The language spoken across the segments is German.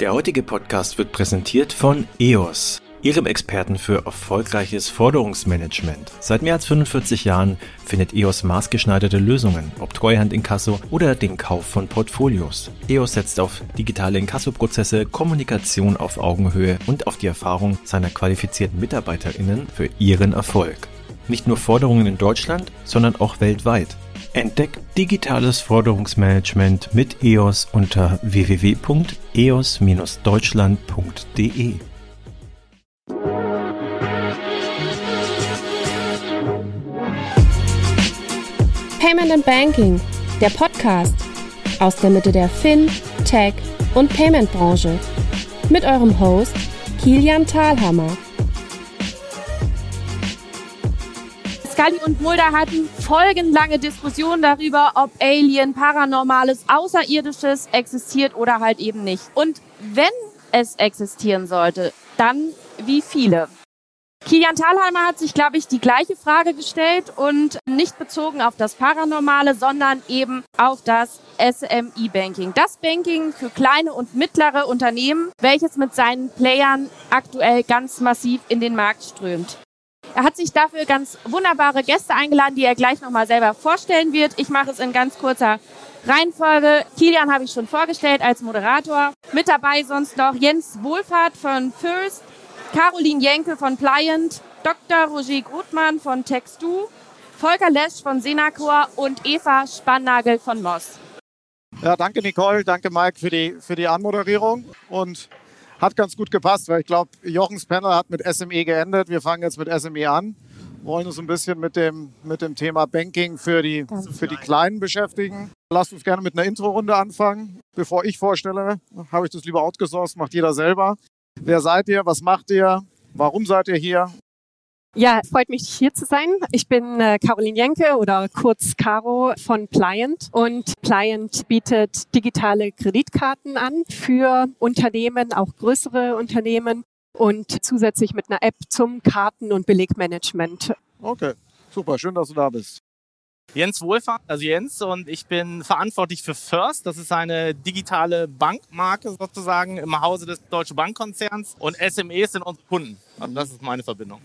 Der heutige Podcast wird präsentiert von EOS, Ihrem Experten für erfolgreiches Forderungsmanagement. Seit mehr als 45 Jahren findet EOS maßgeschneiderte Lösungen, ob Treuhand Inkasso oder den Kauf von Portfolios. EOS setzt auf digitale Inkassoprozesse, Kommunikation auf Augenhöhe und auf die Erfahrung seiner qualifizierten MitarbeiterInnen für ihren Erfolg. Nicht nur Forderungen in Deutschland, sondern auch weltweit. Entdeckt digitales Forderungsmanagement mit EOS unter www.eos-deutschland.de. Payment and Banking, der Podcast aus der Mitte der Fin, Tech und Payment Branche mit eurem Host Kilian Thalhammer. Scully und Mulder hatten folgenlange Diskussionen darüber, ob Alien, Paranormales, Außerirdisches existiert oder halt eben nicht. Und wenn es existieren sollte, dann wie viele? Kilian Thalheimer hat sich, glaube ich, die gleiche Frage gestellt und nicht bezogen auf das Paranormale, sondern eben auf das SMI-Banking. Das Banking für kleine und mittlere Unternehmen, welches mit seinen Playern aktuell ganz massiv in den Markt strömt. Er hat sich dafür ganz wunderbare Gäste eingeladen, die er gleich nochmal selber vorstellen wird. Ich mache es in ganz kurzer Reihenfolge. Kilian habe ich schon vorgestellt als Moderator. Mit dabei sonst noch Jens Wohlfahrt von First, Caroline Jenke von Pliant, Dr. Roger Grutmann von Textu, Volker Lesch von Senacor und Eva Spannagel von Moss. Ja, danke Nicole, danke Mike für die, für die Anmoderierung und hat ganz gut gepasst, weil ich glaube, Jochens Panel hat mit SME geendet. Wir fangen jetzt mit SME an, wollen uns ein bisschen mit dem, mit dem Thema Banking für die, für die Kleinen beschäftigen. Lasst uns gerne mit einer Intro-Runde anfangen. Bevor ich vorstelle, habe ich das lieber outgesourced, macht jeder selber. Wer seid ihr? Was macht ihr? Warum seid ihr hier? Ja, freut mich hier zu sein. Ich bin äh, Caroline Jenke oder kurz Caro von Pliant und Pliant bietet digitale Kreditkarten an für Unternehmen, auch größere Unternehmen und zusätzlich mit einer App zum Karten- und Belegmanagement. Okay, super, schön, dass du da bist. Jens Wohlfahrt, also Jens, und ich bin verantwortlich für First. Das ist eine digitale Bankmarke sozusagen im Hause des Deutschen Bankkonzerns. Und SMEs sind unsere Kunden. Also das ist meine Verbindung.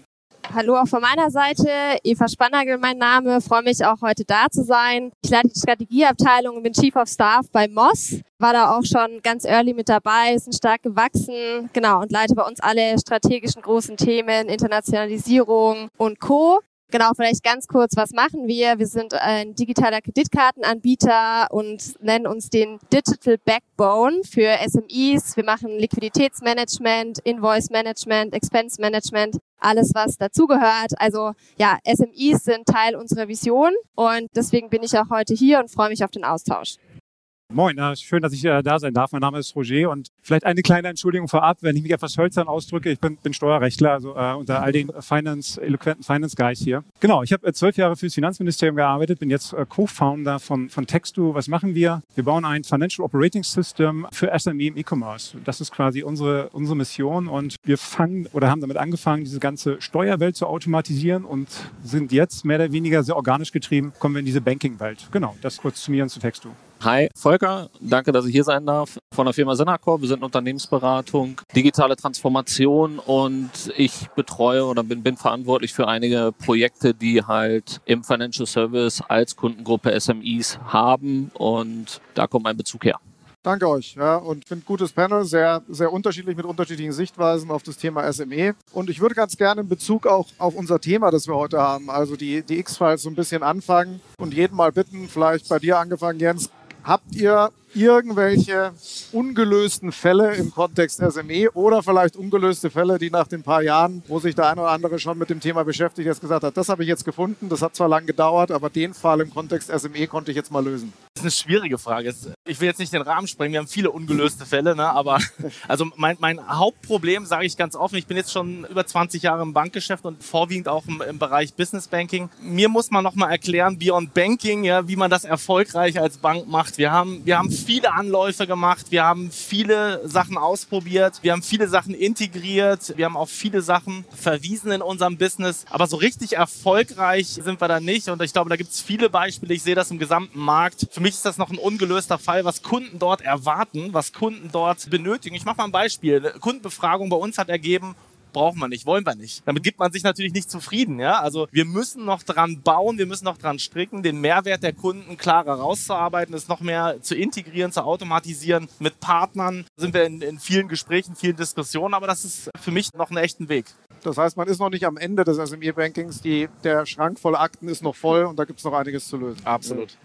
Hallo auch von meiner Seite, Eva Spannagel mein Name, freue mich auch heute da zu sein. Ich leite die Strategieabteilung und bin Chief of Staff bei Moss, war da auch schon ganz early mit dabei, sind stark gewachsen, genau, und leite bei uns alle strategischen großen Themen, Internationalisierung und Co. Genau, vielleicht ganz kurz, was machen wir? Wir sind ein digitaler Kreditkartenanbieter und nennen uns den Digital Backbone für SMEs. Wir machen Liquiditätsmanagement, Invoice Management, Expense Management, alles was dazugehört. Also ja, SMEs sind Teil unserer Vision und deswegen bin ich auch heute hier und freue mich auf den Austausch. Moin, schön, dass ich äh, da sein darf. Mein Name ist Roger und vielleicht eine kleine Entschuldigung vorab, wenn ich mich etwas hölzern ausdrücke. Ich bin, bin Steuerrechtler, also äh, unter all den Finance, eloquenten Finance Guys hier. Genau, ich habe äh, zwölf Jahre fürs Finanzministerium gearbeitet, bin jetzt äh, Co-Founder von, von Textu. Was machen wir? Wir bauen ein Financial Operating System für SME im E-Commerce. Das ist quasi unsere, unsere Mission und wir fangen oder haben damit angefangen, diese ganze Steuerwelt zu automatisieren und sind jetzt mehr oder weniger sehr organisch getrieben, kommen wir in diese Banking-Welt. Genau, das kurz zu mir und zu Textu. Hi, Volker. Danke, dass ich hier sein darf. Von der Firma Senacor. Wir sind Unternehmensberatung, digitale Transformation und ich betreue oder bin, bin verantwortlich für einige Projekte, die halt im Financial Service als Kundengruppe SMEs haben und da kommt mein Bezug her. Danke euch. Ja, und finde gutes Panel, sehr, sehr unterschiedlich mit unterschiedlichen Sichtweisen auf das Thema SME. Und ich würde ganz gerne in Bezug auch auf unser Thema, das wir heute haben, also die, die X-Files, so ein bisschen anfangen und jeden mal bitten, vielleicht bei dir angefangen, Jens, Habt ihr irgendwelche ungelösten Fälle im Kontext SME oder vielleicht ungelöste Fälle, die nach den paar Jahren, wo sich der eine oder andere schon mit dem Thema beschäftigt, jetzt gesagt hat, das habe ich jetzt gefunden, das hat zwar lange gedauert, aber den Fall im Kontext SME konnte ich jetzt mal lösen? Das ist eine schwierige Frage. Ich will jetzt nicht den Rahmen sprengen, wir haben viele ungelöste Fälle, ne? aber also mein, mein Hauptproblem, sage ich ganz offen, ich bin jetzt schon über 20 Jahre im Bankgeschäft und vorwiegend auch im, im Bereich Business Banking. Mir muss man nochmal erklären, Beyond Banking, ja, wie man das erfolgreich als Bank macht. Wir haben, wir haben viele Anläufe gemacht, wir haben viele Sachen ausprobiert, wir haben viele Sachen integriert, wir haben auch viele Sachen verwiesen in unserem Business, aber so richtig erfolgreich sind wir da nicht und ich glaube, da gibt es viele Beispiele, ich sehe das im gesamten Markt. Für mich ist das noch ein ungelöster Fall, was Kunden dort erwarten, was Kunden dort benötigen. Ich mache mal ein Beispiel. Eine Kundenbefragung bei uns hat ergeben, brauchen wir nicht, wollen wir nicht. Damit gibt man sich natürlich nicht zufrieden. Ja? Also wir müssen noch dran bauen, wir müssen noch dran stricken, den Mehrwert der Kunden klarer rauszuarbeiten, es noch mehr zu integrieren, zu automatisieren. Mit Partnern sind wir in, in vielen Gesprächen, vielen Diskussionen, aber das ist für mich noch einen echten Weg. Das heißt, man ist noch nicht am Ende des SME-Bankings. Der Schrank voll Akten ist noch voll und da gibt es noch einiges zu lösen. Absolut.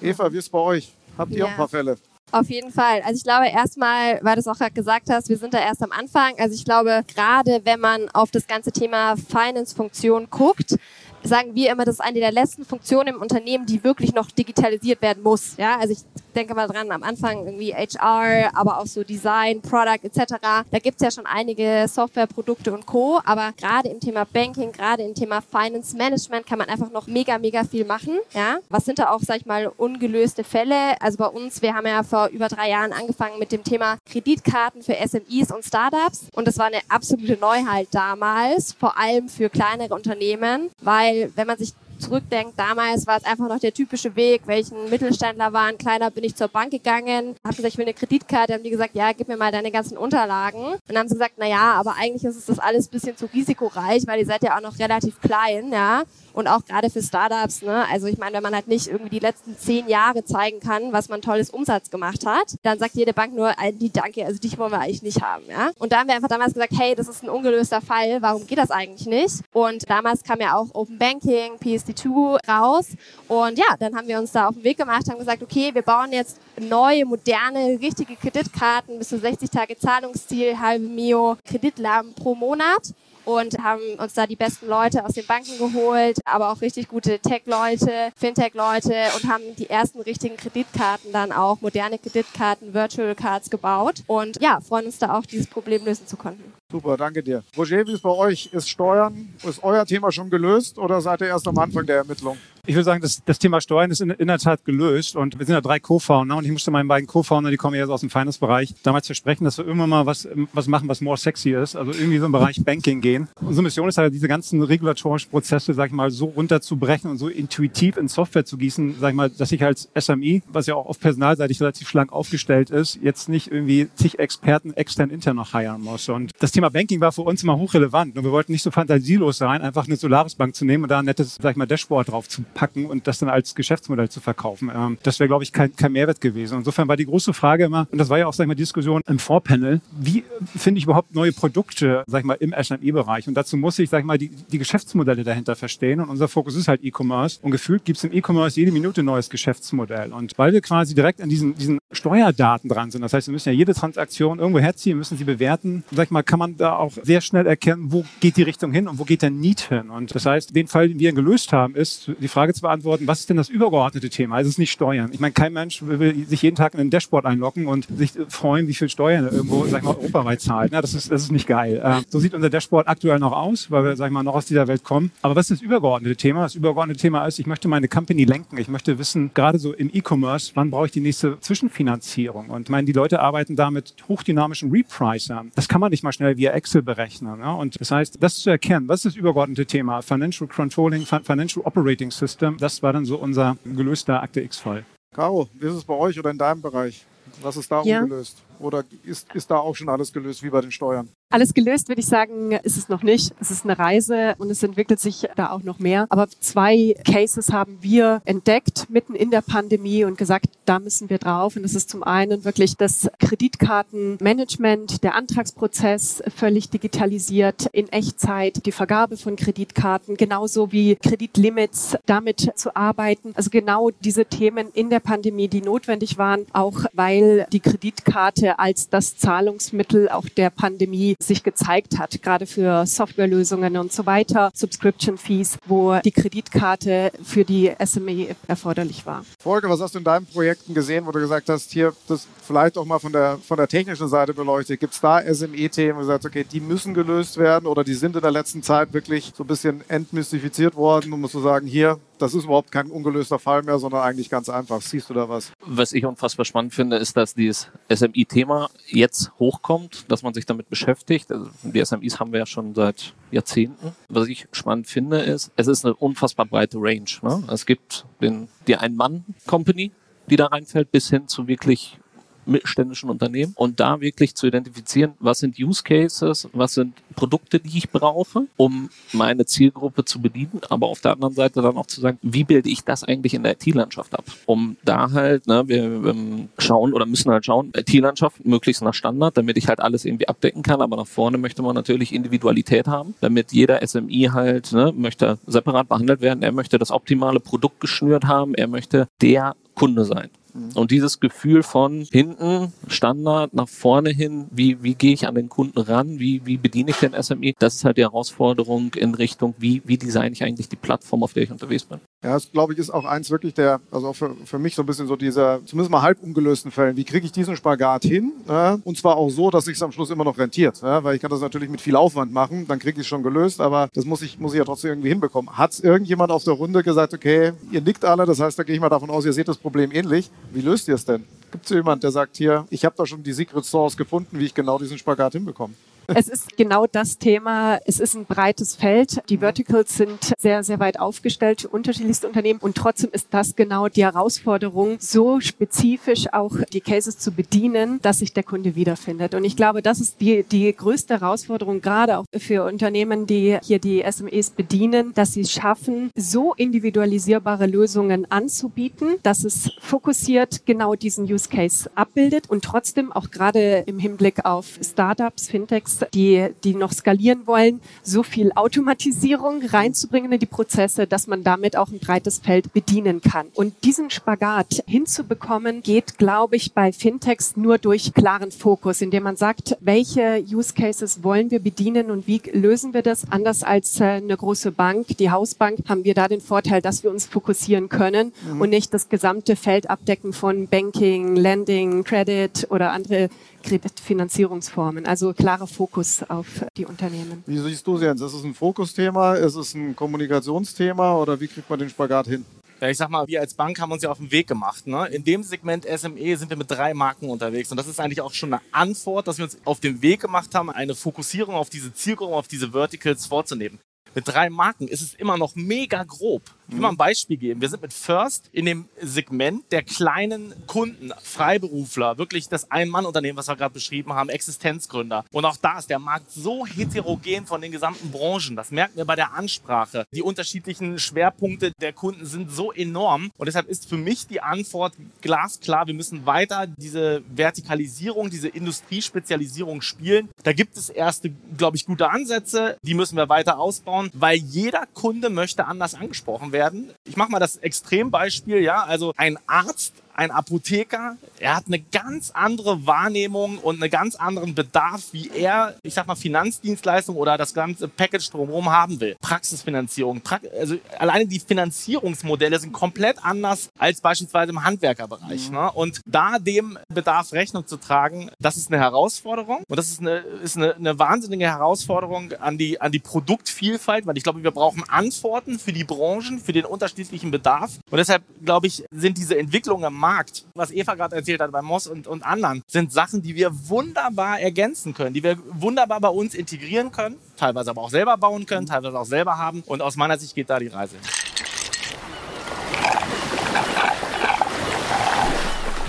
Eva, wie ist es bei euch? Habt ihr Ja. ein paar Fälle? Auf jeden Fall. Also ich glaube erstmal, weil du es auch gerade gesagt hast, wir sind da erst am Anfang. Also ich glaube, gerade wenn man auf das ganze Thema Finance-Funktion guckt, sagen wir immer, das ist eine der letzten Funktionen im Unternehmen, die wirklich noch digitalisiert werden muss. Ja, also ich denke mal dran, am Anfang irgendwie HR, aber auch so Design, Product etc. Da gibt's ja schon einige Softwareprodukte und Co. Aber gerade im Thema Banking, gerade im Thema Finance Management kann man einfach noch mega, mega viel machen. Ja, was sind da auch, sag ich mal, ungelöste Fälle? Also bei uns, wir haben ja vor über drei Jahren angefangen mit dem Thema Kreditkarten für SMEs und Startups. Und das war eine absolute Neuheit damals, vor allem für kleinere Unternehmen, weil wenn man sich zurückdenkt, damals war es einfach noch der typische Weg, welchen Mittelständler waren, kleiner bin ich zur Bank gegangen, hab gesagt, ich will eine Kreditkarte, haben die gesagt, ja, gib mir mal deine ganzen Unterlagen. Und dann haben sie gesagt, na ja, aber eigentlich ist es das alles ein bisschen zu risikoreich, weil ihr seid ja auch noch relativ klein, ja. Und auch gerade für Startups, ne? Also ich meine, wenn man halt nicht irgendwie die letzten zehn Jahre zeigen kann, was man tolles Umsatz gemacht hat, dann sagt jede Bank nur, die danke, also dich wollen wir eigentlich nicht haben, ja. Und da haben wir einfach damals gesagt, hey, das ist ein ungelöster Fall, warum geht das eigentlich nicht? Und damals kam ja auch Open Banking, PSD2 raus. Und ja, dann haben wir uns da auf den Weg gemacht, haben gesagt, okay, wir bauen jetzt neue, moderne, richtige Kreditkarten bis zu 60 Tage Zahlungsziel, halbe Mio Kreditlahmen pro Monat und haben uns da die besten Leute aus den Banken geholt, aber auch richtig gute Tech-Leute, Fintech-Leute und haben die ersten richtigen Kreditkarten dann auch, moderne Kreditkarten, Virtual Cards gebaut und ja, freuen uns da auch, dieses Problem lösen zu können. Super, danke dir. Roger, wie ist bei euch? Ist Steuern, ist euer Thema schon gelöst oder seid ihr erst am Anfang der Ermittlung? Ich würde sagen, das, das Thema Steuern ist in, in der Tat gelöst und wir sind ja drei Co-Founder und ich musste meinen beiden Co-Founder, die kommen ja aus dem Finance-Bereich, damals versprechen, dass wir irgendwann mal was, was machen, was more sexy ist, also irgendwie so im Bereich Banking gehen. Unsere Mission ist halt, diese ganzen regulatorischen Prozesse, sag ich mal, so runterzubrechen und so intuitiv in Software zu gießen, sag ich mal, dass ich als SMI, was ja auch auf personalseitig relativ schlank aufgestellt ist, jetzt nicht irgendwie zig Experten extern, intern noch heiern muss. Und das Thema Banking war für uns immer hochrelevant und wir wollten nicht so fantasielos sein, einfach eine Solaris-Bank zu nehmen und da ein nettes, sag ich mal, Dashboard drauf zu packen und das dann als Geschäftsmodell zu verkaufen. Ähm, das wäre, glaube ich, kein, kein Mehrwert gewesen. Insofern war die große Frage immer, und das war ja auch, sag ich mal, Diskussion im Vorpanel, wie finde ich überhaupt neue Produkte, sag ich mal, im SME-Bereich? Und dazu muss ich, sag ich mal, die, die Geschäftsmodelle dahinter verstehen. Und unser Fokus ist halt E-Commerce. Und gefühlt gibt es im E-Commerce jede Minute ein neues Geschäftsmodell. Und weil wir quasi direkt an diesen, diesen Steuerdaten dran sind, das heißt, wir müssen ja jede Transaktion irgendwo herziehen, müssen sie bewerten. Sag ich mal, kann man da auch sehr schnell erkennen, wo geht die Richtung hin und wo geht der Need hin. Und das heißt, den Fall, den wir gelöst haben, ist die Frage zu beantworten, was ist denn das übergeordnete Thema? Also es ist nicht Steuern. Ich meine, kein Mensch will sich jeden Tag in ein Dashboard einloggen und sich freuen, wie viel Steuern er irgendwo, sag ich mal, europaweit zahlt. Na, das ist, das ist nicht geil. Äh, so sieht unser Dashboard aktuell noch aus, weil wir, sag ich mal, noch aus dieser Welt kommen. Aber was ist das übergeordnete Thema? Das übergeordnete Thema ist, ich möchte meine Company lenken. Ich möchte wissen, gerade so im E-Commerce, wann brauche ich die nächste Zwischenfinanzierung? Und ich meine, die Leute arbeiten da mit hochdynamischen Repricern. Das kann man nicht mal schnell via Excel berechnen. Ja? Und das heißt, das zu erkennen, was ist das übergeordnete Thema? Financial Controlling, Fin- Financial Operating System, das war dann so unser gelöster Akte X-Fall. Caro, wie ist es bei euch oder in deinem Bereich? Was ist da Ja. ungelöst? Oder ist, ist da auch schon alles gelöst, wie bei den Steuern? Alles gelöst, würde ich sagen, ist es noch nicht. Es ist eine Reise und es entwickelt sich da auch noch mehr. Aber zwei Cases haben wir entdeckt mitten in der Pandemie und gesagt, da müssen wir drauf. Und das ist zum einen wirklich das Kreditkartenmanagement, der Antragsprozess völlig digitalisiert in Echtzeit, die Vergabe von Kreditkarten, genauso wie Kreditlimits damit zu arbeiten. Also genau diese Themen in der Pandemie, die notwendig waren, auch weil die Kreditkarte als das Zahlungsmittel auch der Pandemie sich gezeigt hat, gerade für Softwarelösungen und so weiter, Subscription Fees, wo die Kreditkarte für die SME erforderlich war. Volker, was hast du in deinen Projekten gesehen, wo du gesagt hast, hier, das vielleicht auch mal von der, von der technischen Seite beleuchtet? Gibt es da SME-Themen, wo du sagst, okay, die müssen gelöst werden oder die sind in der letzten Zeit wirklich so ein bisschen entmystifiziert worden, um zu sagen, hier, das ist überhaupt kein ungelöster Fall mehr, sondern eigentlich ganz einfach. Siehst du da was? Was ich unfassbar spannend finde, ist, dass dieses SMI-Thema jetzt hochkommt, dass man sich damit beschäftigt. Also die SMIs haben wir ja schon seit Jahrzehnten. Was ich spannend finde, ist, es ist eine unfassbar breite Range. Ne? Es gibt den, die Ein-Mann-Company, die da reinfällt, bis hin zu wirklich mittelständischen Unternehmen und da wirklich zu identifizieren, was sind Use Cases, was sind Produkte, die ich brauche, um meine Zielgruppe zu bedienen, aber auf der anderen Seite dann auch zu sagen, wie bilde ich das eigentlich in der IT-Landschaft ab, um da halt, ne, wir ähm, schauen oder müssen halt schauen, IT-Landschaft möglichst nach Standard, damit ich halt alles irgendwie abdecken kann, aber nach vorne möchte man natürlich Individualität haben, damit jeder SMI halt ne, möchte separat behandelt werden, er möchte das optimale Produkt geschnürt haben, er möchte der Kunde sein. Mhm. Und dieses Gefühl von hinten, Standard, nach vorne hin, wie, wie gehe ich an den Kunden ran, wie, wie bediene ich den SMI, das ist halt die Herausforderung in Richtung, wie, wie designe ich eigentlich die Plattform, auf der ich unterwegs bin. Ja, das glaube ich ist auch eins wirklich der, also auch für, für mich so ein bisschen so dieser, zumindest mal halb ungelösten Fällen. Wie kriege ich diesen Spagat hin? Ja? Und zwar auch so, dass sich am Schluss immer noch rentiert. Ja? Weil ich kann das natürlich mit viel Aufwand machen, dann kriege ich es schon gelöst, aber das muss ich, muss ich ja trotzdem irgendwie hinbekommen. Hat irgendjemand auf der Runde gesagt, okay, ihr nickt alle, das heißt, da gehe ich mal davon aus, ihr seht das Problem ähnlich. Wie löst ihr es denn? Gibt es jemanden, der sagt hier, ich habe da schon die Secret Source gefunden, wie ich genau diesen Spagat hinbekomme? Es ist genau das Thema. Es ist ein breites Feld. Die Verticals sind sehr, sehr weit aufgestellt, unterschiedlichste Unternehmen. Und trotzdem ist das genau die Herausforderung, so spezifisch auch die Cases zu bedienen, dass sich der Kunde wiederfindet. Und ich glaube, das ist die, die größte Herausforderung, gerade auch für Unternehmen, die hier die SMEs bedienen, dass sie es schaffen, so individualisierbare Lösungen anzubieten, dass es fokussiert genau diesen Use Case abbildet und trotzdem auch gerade im Hinblick auf Startups, Fintechs, die, die noch skalieren wollen, so viel Automatisierung reinzubringen in die Prozesse, dass man damit auch ein breites Feld bedienen kann. Und diesen Spagat hinzubekommen, geht, glaube ich, bei Fintechs nur durch klaren Fokus, indem man sagt, welche Use Cases wollen wir bedienen und wie lösen wir das? Anders als äh, eine große Bank, die Hausbank, haben wir da den Vorteil, dass wir uns fokussieren können mhm. und nicht das gesamte Feld abdecken von Banking, Lending, Credit oder andere Kreditfinanzierungsformen. Also klarer Fokus auf die Unternehmen. Wie siehst du, Jens? Ist es ein Fokusthema? Ist es ein Kommunikationsthema? Oder wie kriegt man den Spagat hin? Ja, ich sag mal, wir als Bank haben uns ja auf den Weg gemacht. Ne? In dem Segment SME sind wir mit drei Marken unterwegs. Und das ist eigentlich auch schon eine Antwort, dass wir uns auf den Weg gemacht haben, eine Fokussierung auf diese Zielgruppe, auf diese Verticals vorzunehmen. Mit drei Marken ist es immer noch mega grob. Ich will mal ein Beispiel geben. Wir sind mit First in dem Segment der kleinen Kunden, Freiberufler, wirklich das Ein-Mann-Unternehmen, was wir gerade beschrieben haben, Existenzgründer. Und auch da ist der Markt so heterogen von den gesamten Branchen. Das merken wir bei der Ansprache. Die unterschiedlichen Schwerpunkte der Kunden sind so enorm. Und deshalb ist für mich die Antwort glasklar. Wir müssen weiter diese Vertikalisierung, diese Industriespezialisierung spielen. Da gibt es erste, glaube ich, gute Ansätze. Die müssen wir weiter ausbauen, weil jeder Kunde möchte anders angesprochen werden werden. Ich mache mal das Extrembeispiel, ja, also ein Arzt ein Apotheker, er hat eine ganz andere Wahrnehmung und einen ganz anderen Bedarf, wie er, ich sag mal, Finanzdienstleistung oder das ganze Package drumherum haben will. Praxisfinanzierung, pra also alleine die Finanzierungsmodelle sind komplett anders als beispielsweise im Handwerkerbereich. Mhm. Ne? Und da dem Bedarf Rechnung zu tragen, das ist eine Herausforderung und das ist eine, ist eine, eine wahnsinnige Herausforderung an die, an die Produktvielfalt, weil ich glaube, wir brauchen Antworten für die Branchen, für den unterschiedlichen Bedarf. Und deshalb, glaube ich, sind diese Entwicklungen am Markt, was Eva gerade erzählt hat bei Moss und, und anderen, sind Sachen, die wir wunderbar ergänzen können, die wir wunderbar bei uns integrieren können, teilweise aber auch selber bauen können, teilweise auch selber haben. Und aus meiner Sicht geht da die Reise.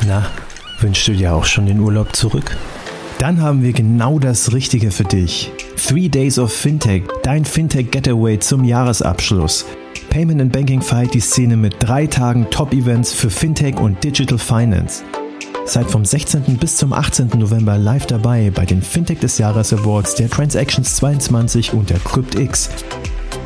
Na, wünschst du dir auch schon den Urlaub zurück? Dann haben wir genau das Richtige für dich. Three Days of Fintech, dein Fintech Getaway zum Jahresabschluss. Payment and Banking feiert die Szene mit drei Tagen Top-Events für Fintech und Digital Finance. Seid vom 16. bis zum 18. November live dabei bei den Fintech des Jahres Awards der Transactions 22 und der CryptX.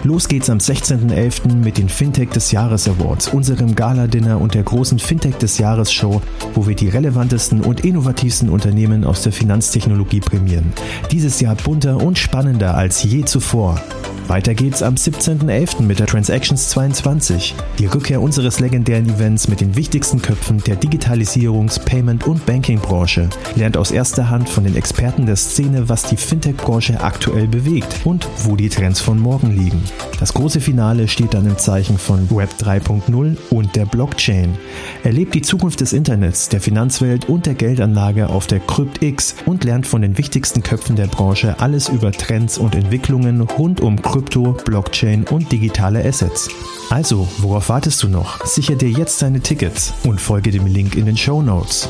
Los geht's am 16.11. mit den Fintech des Jahres Awards, unserem Gala-Dinner und der großen Fintech des Jahres Show, wo wir die relevantesten und innovativsten Unternehmen aus der Finanztechnologie prämieren. Dieses Jahr bunter und spannender als je zuvor. Weiter geht's am 17.11. mit der Transactions 22, die Rückkehr unseres legendären Events mit den wichtigsten Köpfen der Digitalisierungs-, Payment- und Banking-Branche. Lernt aus erster Hand von den Experten der Szene, was die Fintech-Branche aktuell bewegt und wo die Trends von morgen liegen. Das große Finale steht dann im Zeichen von Web 3.0 und der Blockchain. Erlebt die Zukunft des Internets, der Finanzwelt und der Geldanlage auf der CryptX und lernt von den wichtigsten Köpfen der Branche alles über Trends und Entwicklungen rund um Krypto Blockchain und digitale Assets. Also, worauf wartest du noch? Sicher dir jetzt deine Tickets und folge dem Link in den Show Notes.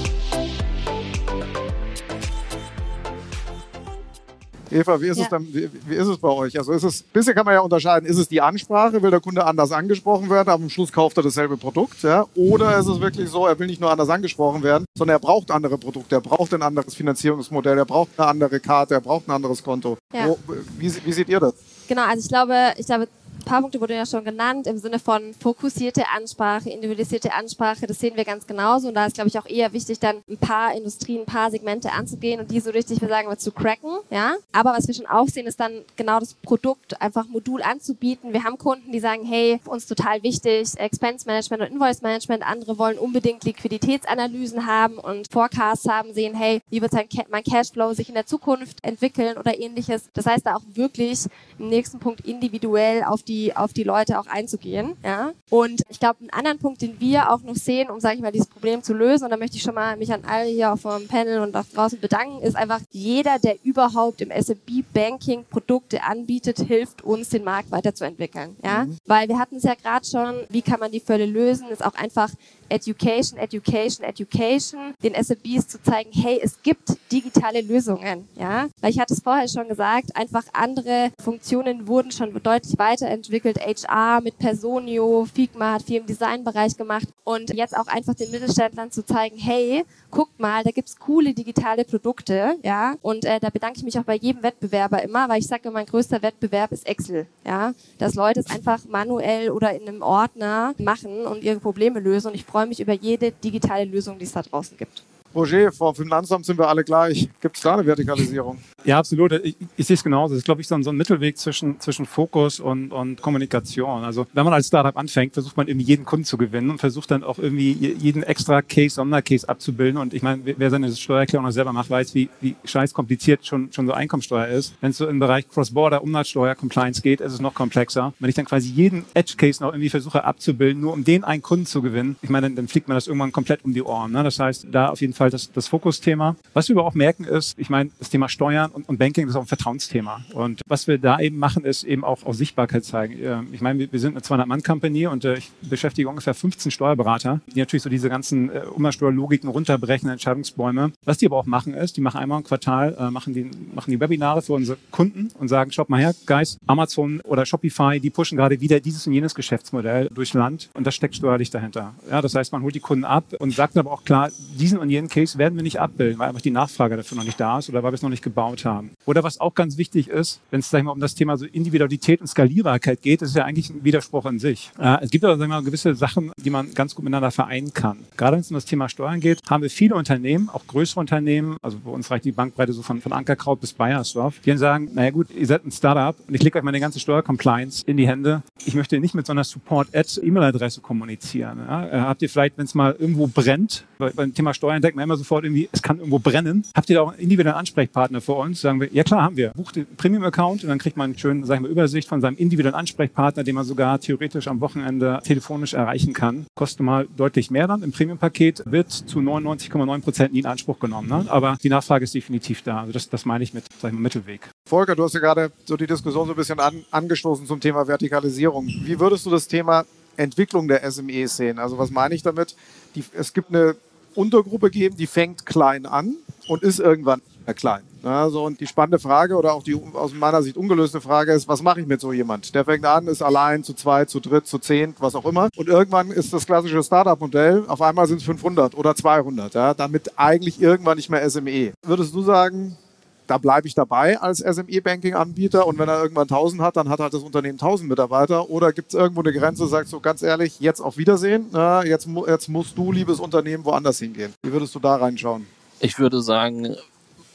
Eva, wie ist, Ja. es dann, wie, wie ist es bei euch? Also ist es, bisher kann man ja unterscheiden, ist es die Ansprache, will der Kunde anders angesprochen werden, aber am Schluss kauft er dasselbe Produkt, ja? Oder ist es wirklich so, er will nicht nur anders angesprochen werden, sondern er braucht andere Produkte, er braucht ein anderes Finanzierungsmodell, er braucht eine andere Karte, er braucht ein anderes Konto. Ja. Wo, wie, wie seht ihr das? Genau, also ich glaube, ich glaube, paar Punkte wurden ja schon genannt im Sinne von fokussierte Ansprache, individualisierte Ansprache. Das sehen wir ganz genauso. Und da ist, glaube ich, auch eher wichtig, dann ein paar Industrien, ein paar Segmente anzugehen und die so richtig, wir sagen wir, zu cracken. Ja. Aber was wir schon auch sehen, ist dann genau das Produkt einfach Modul anzubieten. Wir haben Kunden, die sagen, hey, uns total wichtig, Expense Management und Invoice Management. Andere wollen unbedingt Liquiditätsanalysen haben und Forecasts haben, sehen, hey, wie wird mein Cashflow sich in der Zukunft entwickeln oder ähnliches. Das heißt, da auch wirklich im nächsten Punkt individuell auf die, auf die Leute auch einzugehen. Ja? Und ich glaube, einen anderen Punkt, den wir auch noch sehen, um, sage ich mal, dieses Problem zu lösen, und da möchte ich schon mal mich an alle hier auf dem Panel und auch draußen bedanken, ist einfach, jeder, der überhaupt im SMB-Banking Produkte anbietet, hilft uns, den Markt weiterzuentwickeln. Ja? Weil wir hatten es ja gerade schon, wie kann man die Fälle lösen, ist auch einfach Education, Education, Education, den SMBs zu zeigen, hey, es gibt digitale Lösungen, ja. Weil ich hatte es vorher schon gesagt, einfach andere Funktionen wurden schon deutlich weiterentwickelt. HR mit Personio, Figma hat viel im Designbereich gemacht und jetzt auch einfach den Mittelständlern zu zeigen, hey, guckt mal, da gibt's coole digitale Produkte, ja. Und äh, da bedanke ich mich auch bei jedem Wettbewerber immer, weil ich sage, mein größter Wettbewerb ist Excel, ja. Dass Leute es einfach manuell oder in einem Ordner machen und ihre Probleme lösen. Und ich freue mich über jede digitale Lösung, die es da draußen gibt. Roger, vom Finanzamt sind wir alle gleich. Gibt es da eine Vertikalisierung? Ja, absolut. Ich, ich sehe es genauso. Das ist, glaube ich, so ein, so ein Mittelweg zwischen, zwischen Fokus und, und Kommunikation. Also wenn man als Startup anfängt, versucht man irgendwie jeden Kunden zu gewinnen und versucht dann auch irgendwie je- jeden extra Case, Sondercase abzubilden. Und ich meine, wer- wer seine Steuererklärung noch selber macht, weiß, wie, wie scheiß kompliziert schon, schon so Einkommensteuer ist. Wenn es so im Bereich Cross-Border, Umsatzsteuer, Compliance geht, ist es noch komplexer. Wenn ich dann quasi jeden Edge-Case noch irgendwie versuche abzubilden, nur um den einen Kunden zu gewinnen, ich meine, dann, dann fliegt man das irgendwann komplett um die Ohren. Ne? Das heißt, da auf jeden Fall das, das Fokusthema. Was wir aber auch merken ist, ich meine, das Thema Steuern und, und Banking ist auch ein Vertrauensthema. Und was wir da eben machen, ist eben auch, auch Sichtbarkeit zeigen. Ähm, Ich meine, wir, sind eine 200-Mann-Company und äh, ich beschäftige ungefähr 15 Steuerberater, die natürlich so diese ganzen äh, Umsatzsteuerlogiken runterbrechen, Entscheidungsbäume. Was die aber auch machen ist, die machen einmal im Quartal, äh, machen, die, machen die Webinare für unsere Kunden und sagen, schaut mal her, Guys, Amazon oder Shopify, die pushen gerade wieder dieses und jenes Geschäftsmodell durchs Land und das steckt steuerlich dahinter. Ja, das heißt, man holt die Kunden ab und sagt aber auch klar, diesen und jenen Case werden wir nicht abbilden, weil einfach die Nachfrage dafür noch nicht da ist oder weil wir es noch nicht gebaut haben. Oder was auch ganz wichtig ist, wenn es sag ich mal, um das Thema so Individualität und Skalierbarkeit geht, ist ja eigentlich ein Widerspruch an sich. Äh, es gibt aber sag ich mal, gewisse Sachen, die man ganz gut miteinander vereinen kann. Gerade wenn es um das Thema Steuern geht, haben wir viele Unternehmen, auch größere Unternehmen, also bei uns reicht die Bankbreite so von, von Ankerkraut bis Bayersdorf, die dann sagen, naja gut, ihr seid ein Startup und ich lege euch meine ganze Steuercompliance in die Hände. Ich möchte nicht mit so einer Support-Ad-E-Mail-Adresse kommunizieren. Ja? Äh, Habt ihr vielleicht, wenn es mal irgendwo brennt, beim Thema Steuern denkt man immer sofort irgendwie, es kann irgendwo brennen. Habt ihr da auch einen individuellen Ansprechpartner für uns? Sagen wir, ja klar, haben wir. Bucht den Premium-Account und dann kriegt man einen schönen, sagen wir, Übersicht von seinem individuellen Ansprechpartner, den man sogar theoretisch am Wochenende telefonisch erreichen kann. Kostet mal deutlich mehr dann im Premium-Paket, wird zu 99,9 Prozent nie in Anspruch genommen. Ne? Aber die Nachfrage ist definitiv da. Also das, das meine ich mit, sag ich mal, Mittelweg. Volker, du hast ja gerade so die Diskussion so ein bisschen an, angestoßen zum Thema Vertikalisierung. Wie würdest du das Thema Entwicklung der SMEs sehen? Also was meine ich damit? Die, es gibt eine Untergruppe geben, die fängt klein an und ist irgendwann klein. Ja, so, und die spannende Frage oder auch die aus meiner Sicht ungelöste Frage ist, was mache ich mit so jemand? Der fängt an, ist allein, zu zweit, zu dritt, zu zehnt, was auch immer. Und irgendwann ist das klassische Startup-Modell, auf einmal sind es 500 oder 200, ja, damit eigentlich irgendwann nicht mehr SME. Würdest du sagen, da bleibe ich dabei als SME-Banking-Anbieter und wenn er irgendwann 1000 hat, dann hat halt das Unternehmen 1000 Mitarbeiter oder gibt es irgendwo eine Grenze, sagst du ganz ehrlich, jetzt auf Wiedersehen, na, jetzt, jetzt musst du, liebes Unternehmen, woanders hingehen. Wie würdest du da reinschauen? Ich würde sagen,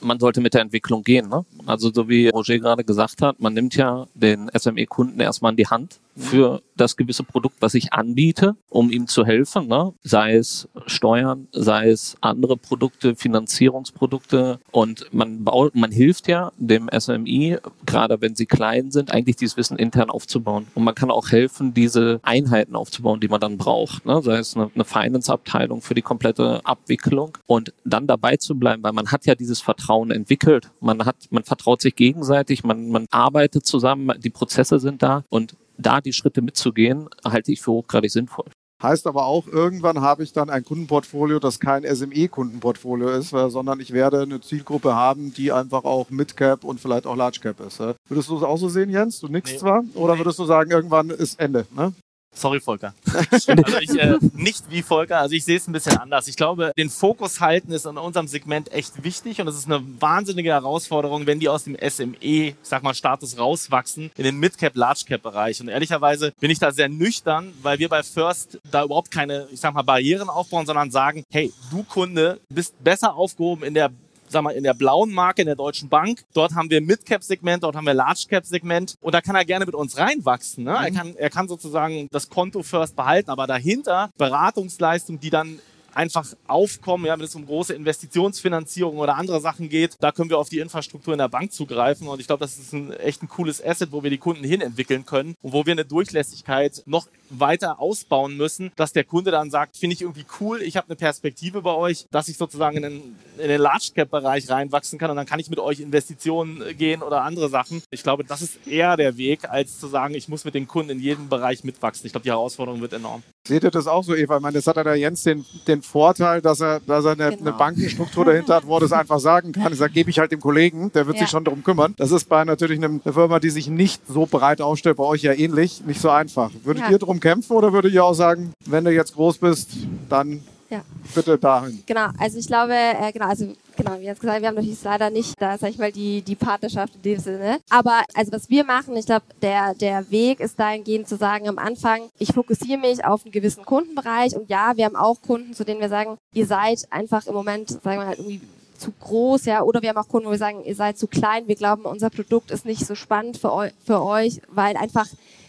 man sollte mit der Entwicklung gehen. Ne? Also so wie Roger gerade gesagt hat, man nimmt ja den SME-Kunden erstmal in die Hand für das gewisse Produkt, was ich anbiete, um ihm zu helfen. Ne? Sei es Steuern, sei es andere Produkte, Finanzierungsprodukte. Und man baut, man hilft ja dem SMI, gerade wenn sie klein sind, eigentlich dieses Wissen intern aufzubauen. Und man kann auch helfen, diese Einheiten aufzubauen, die man dann braucht. Ne? Sei es eine, eine Finance-Abteilung für die komplette Abwicklung und dann dabei zu bleiben, weil man hat ja dieses Vertrauen entwickelt. Man hat, man vertraut sich gegenseitig, man, man arbeitet zusammen, die Prozesse sind da und da die Schritte mitzugehen, halte ich für hochgradig sinnvoll. Heißt aber auch, irgendwann habe ich dann ein Kundenportfolio, das kein SME-Kundenportfolio ist, äh, sondern ich werde eine Zielgruppe haben, die einfach auch Midcap und vielleicht auch Large Cap ist. Äh. Würdest du es auch so sehen, Jens? Du nickst Nee. zwar? Oder würdest du sagen, irgendwann ist Ende? Ne? Sorry, Volker. Also ich, äh, nicht wie Volker, also ich sehe es ein bisschen anders. Ich glaube, den Fokus halten ist in unserem Segment echt wichtig und es ist eine wahnsinnige Herausforderung, wenn die aus dem SME, ich sag mal, Status rauswachsen in den Mid-Cap, Large-Cap-Bereich. Und ehrlicherweise bin ich da sehr nüchtern, weil wir bei First da überhaupt keine, ich sag mal, Barrieren aufbauen, sondern sagen, hey, du Kunde bist besser aufgehoben in der sag mal, in der blauen Marke, in der Deutschen Bank. Dort haben wir Mid-Cap-Segment, dort haben wir Large-Cap-Segment. Und da kann er gerne mit uns reinwachsen. Ne? Er, kann, er kann sozusagen das Konto first behalten, aber dahinter Beratungsleistungen, die dann einfach aufkommen, ja, wenn es um große Investitionsfinanzierung oder andere Sachen geht, da können wir auf die Infrastruktur in der Bank zugreifen und ich glaube, das ist ein echt ein cooles Asset, wo wir die Kunden hin entwickeln können und wo wir eine Durchlässigkeit noch weiter ausbauen müssen, dass der Kunde dann sagt, finde ich irgendwie cool, ich habe eine Perspektive bei euch, dass ich sozusagen in den, in den Large Cap Bereich reinwachsen kann und dann kann ich mit euch Investitionen gehen oder andere Sachen. Ich glaube, das ist eher der Weg, als zu sagen, ich muss mit den Kunden in jedem Bereich mitwachsen. Ich glaube, die Herausforderung wird enorm. Seht ihr das auch so, Eva? Ich meine, jetzt hat er der Jens den, den Vorteil, dass er, dass er eine, Genau. eine Bankenstruktur dahinter hat, wo er das einfach sagen kann. Ich sage, gebe ich halt dem Kollegen, der wird Ja. sich schon darum kümmern. Das ist bei natürlich einer Firma, die sich nicht so breit aufstellt, bei euch ja ähnlich, nicht so einfach. Würdet Ja. ihr darum kämpfen oder würdet ihr auch sagen, wenn du jetzt groß bist, dann Ja. bitte dahin? Genau, also ich glaube, äh, genau, also genau, wie jetzt gesagt, wir haben natürlich leider nicht, da sag ich mal, die, die Partnerschaft in dem Sinne. Aber also was wir machen, ich glaube, der, der Weg ist dahingehend zu sagen am Anfang, ich fokussiere mich auf einen gewissen Kundenbereich und ja, wir haben auch Kunden, zu denen wir sagen, ihr seid einfach im Moment, sagen wir halt irgendwie zu groß, ja, oder wir haben auch Kunden, wo wir sagen, ihr seid zu klein, wir glauben, unser Produkt ist nicht so spannend für, eu für euch, weil einfach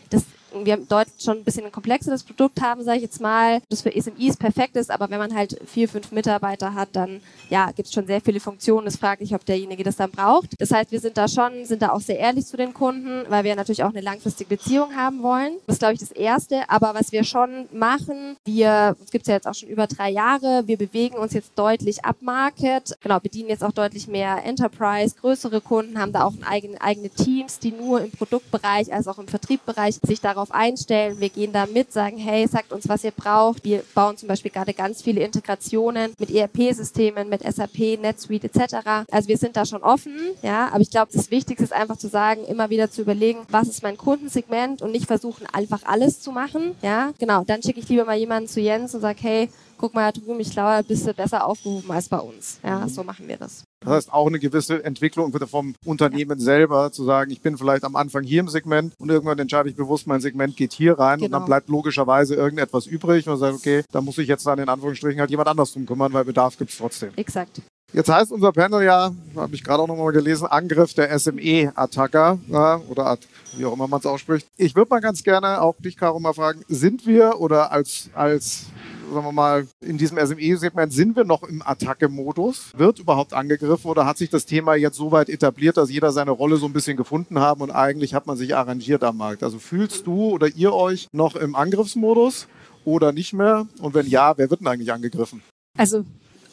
das wir dort schon ein bisschen ein komplexeres Produkt haben, sage ich jetzt mal, das für SMIs perfekt ist, aber wenn man halt vier, fünf Mitarbeiter hat, dann ja, gibt es schon sehr viele Funktionen. Es fragt sich, ob derjenige das dann braucht. Das heißt, wir sind da schon, sind da auch sehr ehrlich zu den Kunden, weil wir natürlich auch eine langfristige Beziehung haben wollen. Das ist, glaube ich, das Erste. Aber was wir schon machen, wir, es gibt ja jetzt auch schon über drei Jahre, wir bewegen uns jetzt deutlich upmarket, genau, bedienen jetzt auch deutlich mehr Enterprise, größere Kunden, haben da auch eigene, eigene Teams, die nur im Produktbereich als auch im Vertriebbereich sich darauf einstellen. Wir gehen da mit, sagen, hey, sagt uns, was ihr braucht. Wir bauen zum Beispiel gerade ganz viele Integrationen mit ERP-Systemen, mit SAP, NetSuite etc. Also wir sind da schon offen, ja, aber ich glaube, das Wichtigste ist einfach zu sagen, immer wieder zu überlegen, was ist mein Kundensegment und nicht versuchen, einfach alles zu machen, ja. Genau, dann schicke ich lieber mal jemanden zu Jens und sage, hey, guck mal drüben, ich glaube, bist du besser aufgehoben als bei uns. Ja, so machen wir das. Das heißt, auch eine gewisse Entwicklung vom Unternehmen selber, zu sagen, ich bin vielleicht am Anfang hier im Segment und irgendwann entscheide ich bewusst, mein Segment geht hier rein und dann Genau. bleibt logischerweise irgendetwas übrig und sagt, okay, da muss ich jetzt dann in Anführungsstrichen halt jemand anders drum kümmern, weil Bedarf gibt es trotzdem. Exakt. Jetzt heißt unser Panel ja, habe ich gerade auch nochmal gelesen, Angriff der SME-Attacker ja, oder At- wie auch immer man es ausspricht. Ich würde mal ganz gerne auch dich, Caro, mal fragen, sind wir oder als, als sagen wir mal, in diesem SME-Segment sind wir noch im Attacke-Modus? Wird überhaupt angegriffen oder hat sich das Thema jetzt so weit etabliert, dass jeder seine Rolle so ein bisschen gefunden haben und eigentlich hat man sich arrangiert am Markt? Also fühlst du oder ihr euch noch im Angriffsmodus oder nicht mehr? Und wenn ja, wer wird denn eigentlich angegriffen? Also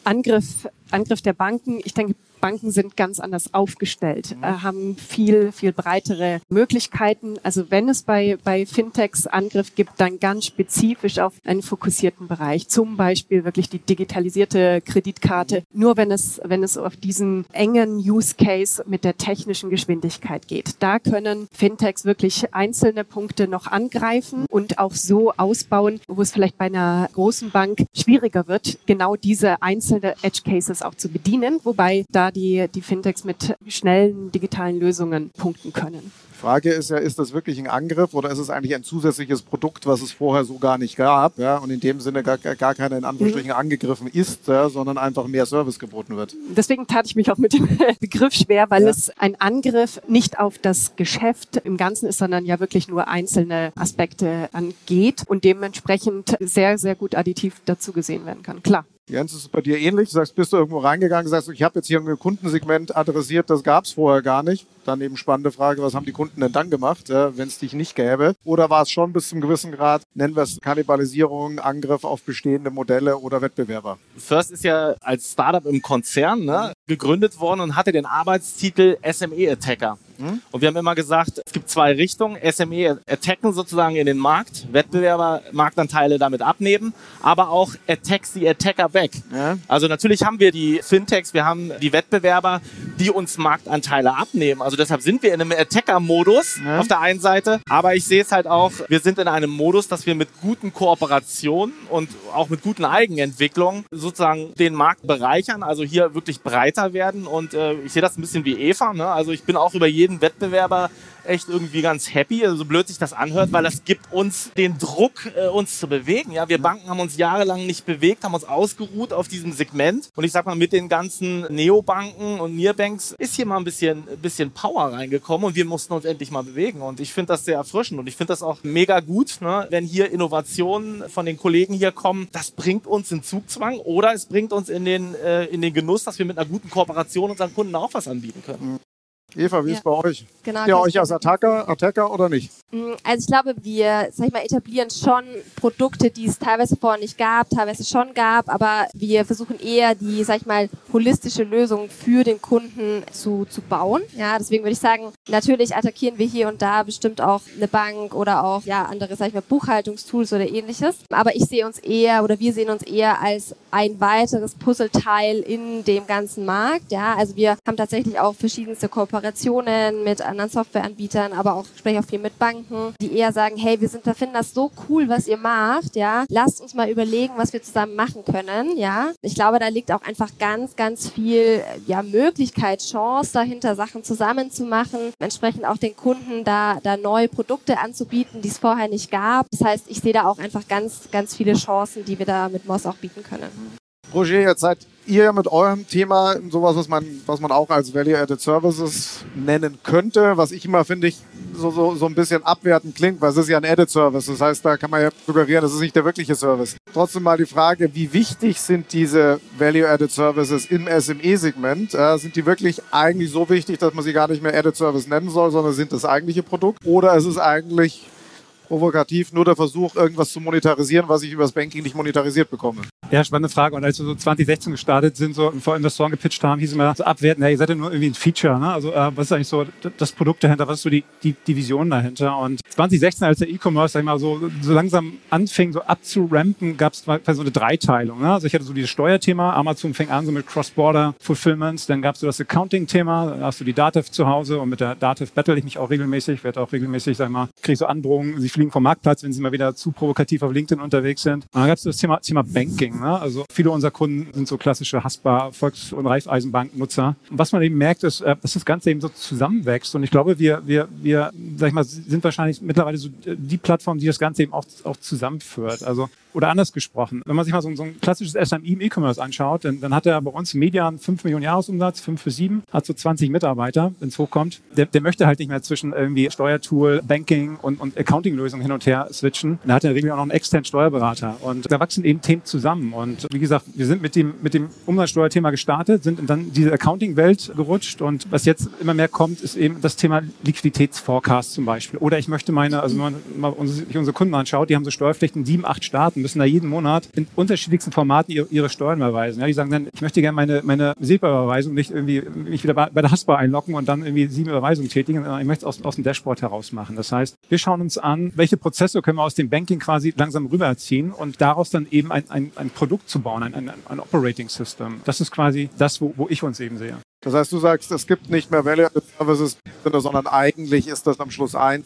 Angriff, Angriff der Banken. Ich denke, Banken sind ganz anders aufgestellt, äh, haben viel, viel breitere Möglichkeiten. Also wenn es bei, bei Fintechs Angriff gibt, dann ganz spezifisch auf einen fokussierten Bereich. Zum Beispiel wirklich die digitalisierte Kreditkarte. Nur wenn es, wenn es auf diesen engen Use Case mit der technischen Geschwindigkeit geht. Da können Fintechs wirklich einzelne Punkte noch angreifen und auch so ausbauen, wo es vielleicht bei einer großen Bank schwieriger wird, genau diese einzelne Edge Cases auch zu bedienen, wobei da die, die Fintechs mit schnellen digitalen Lösungen punkten können. Frage ist ja, ist das wirklich ein Angriff oder ist es eigentlich ein zusätzliches Produkt, was es vorher so gar nicht gab ja, und in dem Sinne gar, gar keiner in Anführungsstrichen angegriffen ist, ja, sondern einfach mehr Service geboten wird? Deswegen tat ich mich auch mit dem Begriff schwer, weil Ja. es ein Angriff nicht auf das Geschäft im Ganzen ist, sondern ja wirklich nur einzelne Aspekte angeht und dementsprechend sehr, sehr gut additiv dazu gesehen werden kann. Klar. Jens, ist es bei dir ähnlich? Du sagst, bist du irgendwo reingegangen, sagst, ich habe jetzt hier ein Kundensegment adressiert, das gab es vorher gar nicht. Dann eben spannende Frage, was haben die Kunden denn dann gemacht, wenn es dich nicht gäbe? Oder war es schon bis zum gewissen Grad, nennen wir es Kannibalisierung, Angriff auf bestehende Modelle oder Wettbewerber? First ist ja als Startup im Konzern ne, gegründet worden und hatte den Arbeitstitel SME Attacker. Hm? Und wir haben immer gesagt, es gibt zwei Richtungen. SME attacken sozusagen in den Markt, Wettbewerber Marktanteile damit abnehmen, aber auch attack the attacker back. Ja. Also natürlich haben wir die Fintechs, wir haben die Wettbewerber, die uns Marktanteile abnehmen. Also deshalb sind wir in einem Attacker-Modus ja. auf der einen Seite, aber ich sehe es halt auch, wir sind in einem Modus, dass wir mit guten Kooperationen und auch mit guten Eigenentwicklungen sozusagen den Markt bereichern, also hier wirklich breiter werden und äh, ich sehe das ein bisschen wie Eva, ne? also ich bin auch über jeden Wettbewerber echt irgendwie ganz happy, also so blöd sich das anhört, weil das gibt uns den Druck, äh, uns zu bewegen. Ja, wir Banken haben uns jahrelang nicht bewegt, haben uns ausgeruht auf diesem Segment. Und ich sag mal, mit den ganzen Neobanken und Nearbanks ist hier mal ein bisschen, bisschen Power reingekommen und wir mussten uns endlich mal bewegen. Und ich finde das sehr erfrischend und ich finde das auch mega gut, ne, wenn hier Innovationen von den Kollegen hier kommen. Das bringt uns in Zugzwang oder es bringt uns in den, äh, in den Genuss, dass wir mit einer guten Kooperation unseren Kunden auch was anbieten können. Eva, wie ist es bei euch? Genau, ja, euch als Attacker, Attacker oder nicht? Mm, also ich glaube, wir, sag ich mal, etablieren schon Produkte, die es teilweise vorher nicht gab, teilweise schon gab, aber wir versuchen eher die, sag ich mal, holistische Lösung für den Kunden zu, zu bauen. Ja, deswegen würde ich sagen, natürlich attackieren wir hier und da bestimmt auch eine Bank oder auch, ja, andere, sag ich mal, Buchhaltungstools oder ähnliches. Aber ich sehe uns eher oder wir sehen uns eher als ein weiteres Puzzleteil in dem ganzen Markt. Ja, also wir haben tatsächlich auch verschiedenste Kooperationen Kooperationen mit anderen Softwareanbietern, aber auch spreche auch viel mit Banken, die eher sagen, hey, wir sind, wir finden das so cool, was ihr macht, ja. Lasst uns mal überlegen, was wir zusammen machen können, ja. Ich glaube, da liegt auch einfach ganz, ganz viel, ja, Möglichkeit, Chance dahinter, Sachen zusammen zu machen, entsprechend auch den Kunden da, da neue Produkte anzubieten, die es vorher nicht gab. Das heißt, ich sehe da auch einfach ganz, ganz viele Chancen, die wir da mit Moss auch bieten können. Roger, jetzt seid ihr mit eurem Thema sowas, was man, was man auch als Value-Added Services nennen könnte, was ich immer finde ich so, so, so ein bisschen abwertend klingt, weil es ist ja ein Added Service. Das heißt, da kann man ja suggerieren, das ist nicht der wirkliche Service. Trotzdem mal die Frage, wie wichtig sind diese Value-Added Services im SME-Segment? Äh, sind die wirklich eigentlich so wichtig, dass man sie gar nicht mehr Added Service nennen soll, sondern sind das eigentliche Produkt? Oder ist es eigentlich provokativ nur der Versuch, irgendwas zu monetarisieren, was ich übers Banking nicht monetarisiert bekomme. Ja, spannende Frage. Und als wir so 2016 gestartet sind, so vor Investoren gepitcht haben, hieß immer so abwerten, ja, ihr seid ja nur irgendwie ein Feature. Ne? Also äh, was ist eigentlich so das Produkt dahinter, was ist so die, die, die Vision dahinter? Und 2016, als der E-Commerce, sag ich mal, so, so langsam anfing, so abzurampen, gab es so eine Dreiteilung. Ne? Also ich hatte so dieses Steuerthema, Amazon fing an so mit Cross-Border Fulfillments, dann gab es so das Accounting-Thema, da hast du die Datev zu Hause und mit der Datev battle ich mich auch regelmäßig, werde auch regelmäßig, sag ich mal, kriege so Androhungen, fliegen vom Marktplatz, wenn sie mal wieder zu provokativ auf LinkedIn unterwegs sind. Und dann gab es das Thema, Thema Banking. Ne? Also viele unserer Kunden sind so klassische Haspa, Volks- und Raiffeisenbanknutzer. Und was man eben merkt, ist, äh, dass das Ganze eben so zusammenwächst. Und ich glaube, wir, wir, wir, sag ich mal, sind wahrscheinlich mittlerweile so die Plattform, die das Ganze eben auch, auch zusammenführt. Also oder anders gesprochen, wenn man sich mal so, so ein klassisches SMI im E-Commerce anschaut, dann, dann hat er bei uns Median 5 Millionen Jahresumsatz, 5 für 7, hat so 20 Mitarbeiter, wenn es hochkommt. Der, der möchte halt nicht mehr zwischen irgendwie Steuertool, Banking und, und Accounting-Lösungen hin und her switchen. Da hat er in der Regel auch noch einen externen Steuerberater. Und da wachsen eben Themen zusammen. Und wie gesagt, wir sind mit dem, mit dem Umsatzsteuerthema gestartet, sind dann in diese Accounting-Welt gerutscht. Und was jetzt immer mehr kommt, ist eben das Thema Liquiditätsforecast zum Beispiel. Oder ich möchte meine, also wenn man sich unsere Kunden anschaut, die haben so Steuerpflichten sieben, acht Staaten müssen da jeden Monat in unterschiedlichsten Formaten ihre, Steuern überweisen. Ja, die sagen dann, ich möchte gerne meine, meine SEPA-Überweisung nicht irgendwie mich wieder bei, bei der Haspa einloggen und dann irgendwie sieben Überweisungen tätigen, sondern ich möchte es aus, aus dem Dashboard heraus machen. Das heißt, wir schauen uns an, welche Prozesse können wir aus dem Banking quasi langsam rüberziehen und daraus dann eben ein, ein, ein Produkt zu bauen, ein, ein, ein Operating System. Das ist quasi das, wo, wo ich uns eben sehe. Das heißt, du sagst, es gibt nicht mehr Value Services, sondern eigentlich ist das am Schluss eins.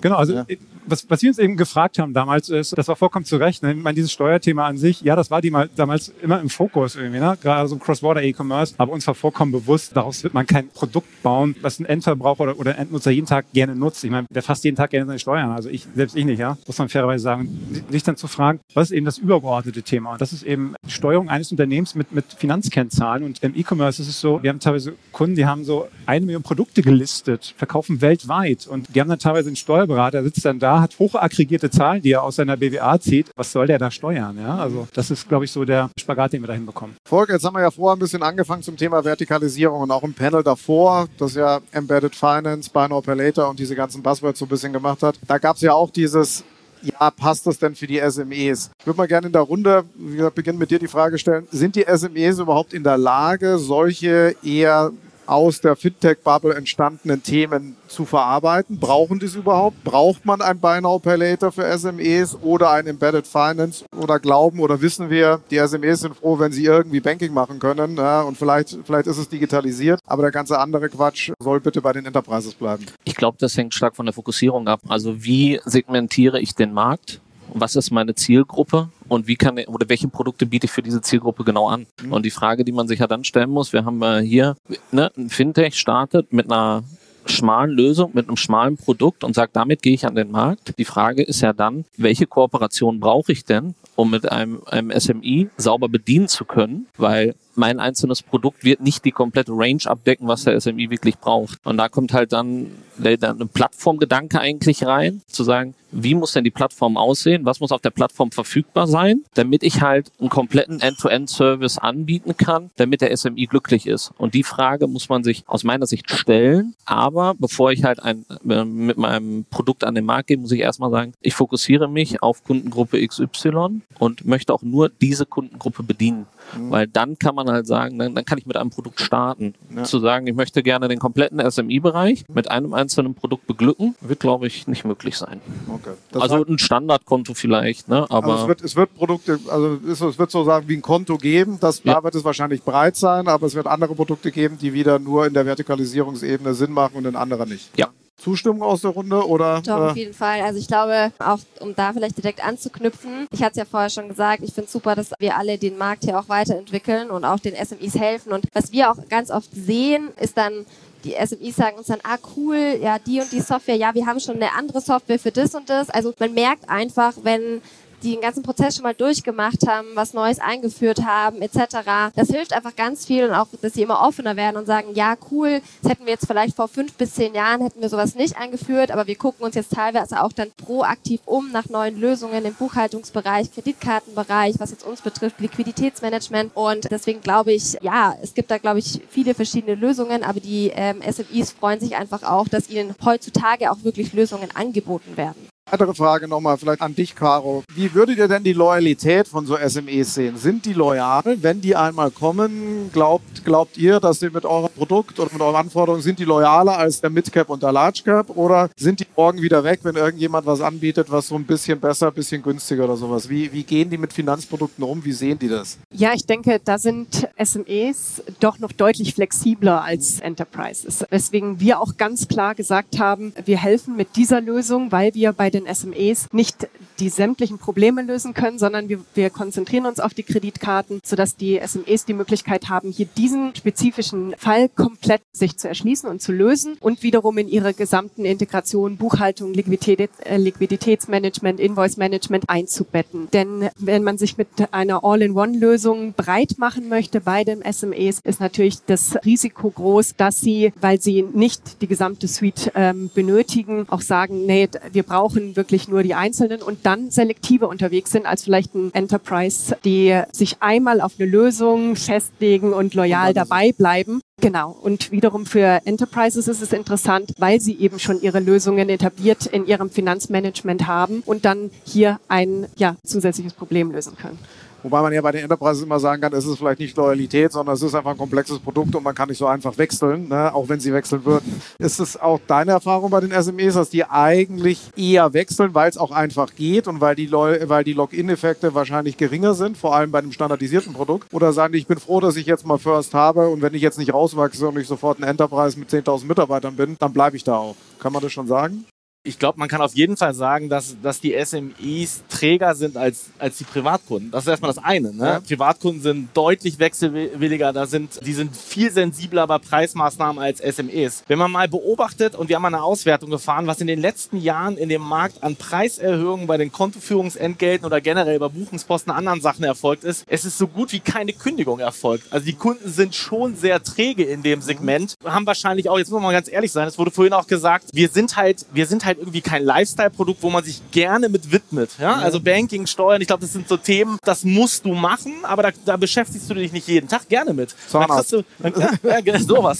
Genau, also ja was, was wir uns eben gefragt haben damals ist, das war vollkommen zu Recht, ne? ich meine, dieses Steuerthema an sich, ja, das war die mal damals immer im Fokus irgendwie, ne? gerade so Cross-Border E-Commerce, aber uns war vollkommen bewusst, daraus wird man kein Produkt bauen, was ein Endverbraucher oder, oder Endnutzer jeden Tag gerne nutzt. Ich meine, der fasst jeden Tag gerne seine Steuern, also ich, selbst ich nicht, ja, muss man fairerweise sagen, sich dann zu fragen, was ist eben das übergeordnete Thema? Und das ist eben die Steuerung eines Unternehmens mit, mit Finanzkennzahlen und im E-Commerce ist es so, wir haben teilweise Kunden, die haben so eine Million Produkte gelistet, verkaufen weltweit und die haben dann teilweise einen Steuerberater sitzt dann da, hat hochaggregierte Zahlen, die er aus seiner BWA zieht. Was soll der da steuern? Ja, also das ist, glaube ich, so der Spagat, den wir da hinbekommen. Volker, jetzt haben wir ja vorher ein bisschen angefangen zum Thema Vertikalisierung und auch im Panel davor, das ja Embedded Finance, Buy Now Pay Later und diese ganzen Buzzwords so ein bisschen gemacht hat. Da gab es ja auch dieses ja, passt das denn für die SMEs? Ich würde mal gerne in der Runde, wie gesagt, beginnen mit dir die Frage stellen, sind die SMEs überhaupt in der Lage, solche eher aus der Fintech-Bubble entstandenen Themen zu verarbeiten? Brauchen die es überhaupt? Braucht man ein Buy Now Pay Later für SMEs oder ein Embedded Finance? Oder glauben oder wissen wir, die SMEs sind froh, wenn sie irgendwie Banking machen können ja, und vielleicht, vielleicht ist es digitalisiert, aber der ganze andere Quatsch soll bitte bei den Enterprises bleiben. Ich glaube, das hängt stark von der Fokussierung ab. Also wie segmentiere ich den Markt? was ist meine Zielgruppe und wie kann oder welche Produkte biete ich für diese Zielgruppe genau an? Mhm. Und die Frage, die man sich ja dann stellen muss, wir haben äh, hier ne, ein Fintech startet mit einer schmalen Lösung, mit einem schmalen Produkt und sagt, damit gehe ich an den Markt. Die Frage ist ja dann, welche Kooperation brauche ich denn, um mit einem, einem SMI sauber bedienen zu können? Weil mein einzelnes Produkt wird nicht die komplette Range abdecken, was der SMI wirklich braucht. Und da kommt halt dann der, ein Plattformgedanke eigentlich rein, zu sagen, wie muss denn die Plattform aussehen? Was muss auf der Plattform verfügbar sein, damit ich halt einen kompletten End-to-End-Service anbieten kann, damit der SMI glücklich ist? Und die Frage muss man sich aus meiner Sicht stellen. Aber bevor ich halt ein, äh, mit meinem Produkt an den Markt gehe, muss ich erstmal sagen, ich fokussiere mich auf Kundengruppe XY und möchte auch nur diese Kundengruppe bedienen. Mhm. Weil dann kann man halt sagen, dann, dann kann ich mit einem Produkt starten. Ja. Zu sagen, ich möchte gerne den kompletten SMI-Bereich mit einem einzelnen Produkt beglücken, wird, glaube ich, nicht möglich sein. Okay. also ein Standardkonto vielleicht, ne? Aber also es, wird, es wird Produkte, also es wird so sagen wie ein Konto geben, das ja. da wird es wahrscheinlich breit sein, aber es wird andere Produkte geben, die wieder nur in der Vertikalisierungsebene Sinn machen und in anderen nicht. Ja. Zustimmung aus der Runde oder? Doch, äh? auf jeden Fall. Also ich glaube, auch um da vielleicht direkt anzuknüpfen, ich hatte es ja vorher schon gesagt, ich finde es super, dass wir alle den Markt hier auch weiterentwickeln und auch den SMEs helfen. Und was wir auch ganz oft sehen, ist dann, die SMEs sagen uns dann, ah cool, ja, die und die Software, ja, wir haben schon eine andere Software für das und das. Also man merkt einfach, wenn die den ganzen Prozess schon mal durchgemacht haben, was Neues eingeführt haben, etc. Das hilft einfach ganz viel und auch, dass sie immer offener werden und sagen, ja, cool, das hätten wir jetzt vielleicht vor fünf bis zehn Jahren, hätten wir sowas nicht eingeführt, aber wir gucken uns jetzt teilweise auch dann proaktiv um nach neuen Lösungen im Buchhaltungsbereich, Kreditkartenbereich, was jetzt uns betrifft, Liquiditätsmanagement und deswegen glaube ich, ja, es gibt da, glaube ich, viele verschiedene Lösungen, aber die ähm, SMEs freuen sich einfach auch, dass ihnen heutzutage auch wirklich Lösungen angeboten werden. Weitere Frage nochmal vielleicht an dich, Caro. Wie würdet ihr denn die Loyalität von so SMEs sehen? Sind die loyal, wenn die einmal kommen? Glaubt, glaubt ihr, dass sie mit eurem Produkt oder mit euren Anforderungen sind die loyaler als der Midcap und der Largecap? Oder sind die morgen wieder weg, wenn irgendjemand was anbietet, was so ein bisschen besser, ein bisschen günstiger oder sowas? Wie, wie gehen die mit Finanzprodukten um? Wie sehen die das? Ja, ich denke, da sind SMEs doch noch deutlich flexibler als Enterprises. Weswegen wir auch ganz klar gesagt haben, wir helfen mit dieser Lösung, weil wir bei den den SMEs nicht die sämtlichen Probleme lösen können, sondern wir, wir konzentrieren uns auf die Kreditkarten, sodass die SMEs die Möglichkeit haben, hier diesen spezifischen Fall komplett sich zu erschließen und zu lösen und wiederum in ihre gesamten Integration, Buchhaltung, Liquidität, äh, Liquiditätsmanagement, Invoice-Management einzubetten. Denn wenn man sich mit einer All-in-One-Lösung breit machen möchte bei den SMEs, ist natürlich das Risiko groß, dass sie, weil sie nicht die gesamte Suite ähm, benötigen, auch sagen, nee, wir brauchen wirklich nur die einzelnen und dann selektiver unterwegs sind als vielleicht ein Enterprise, die sich einmal auf eine Lösung festlegen und loyal dabei bleiben. Genau. Und wiederum für Enterprises ist es interessant, weil sie eben schon ihre Lösungen etabliert in ihrem Finanzmanagement haben und dann hier ein ja, zusätzliches Problem lösen können. Wobei man ja bei den Enterprises immer sagen kann, es ist vielleicht nicht Loyalität, sondern es ist einfach ein komplexes Produkt und man kann nicht so einfach wechseln, ne? auch wenn sie wechseln würden. Ist es auch deine Erfahrung bei den SMEs, dass die eigentlich eher wechseln, weil es auch einfach geht und weil die, weil die Login-Effekte wahrscheinlich geringer sind, vor allem bei einem standardisierten Produkt? Oder sagen die, ich bin froh, dass ich jetzt mal First habe und wenn ich jetzt nicht rauswachse und ich sofort ein Enterprise mit 10.000 Mitarbeitern bin, dann bleibe ich da auch. Kann man das schon sagen? Ich glaube, man kann auf jeden Fall sagen, dass, dass die SMEs träger sind als, als die Privatkunden. Das ist erstmal das eine. Ne? Ja. Privatkunden sind deutlich wechselwilliger, da sind, die sind viel sensibler bei Preismaßnahmen als SMEs. Wenn man mal beobachtet, und wir haben mal eine Auswertung gefahren, was in den letzten Jahren in dem Markt an Preiserhöhungen bei den Kontoführungsentgelten oder generell bei Buchungsposten anderen Sachen erfolgt ist, es ist so gut wie keine Kündigung erfolgt. Also die Kunden sind schon sehr träge in dem Segment, haben wahrscheinlich auch, jetzt muss man mal ganz ehrlich sein, es wurde vorhin auch gesagt, wir sind halt, wir sind halt halt irgendwie kein Lifestyle-Produkt, wo man sich gerne mit widmet. Ja? Also Banking, Steuern, ich glaube, das sind so Themen, das musst du machen, aber da, da beschäftigst du dich nicht jeden Tag gerne mit. Zahnarzt. Dann kriegst du, ja, ja, sowas.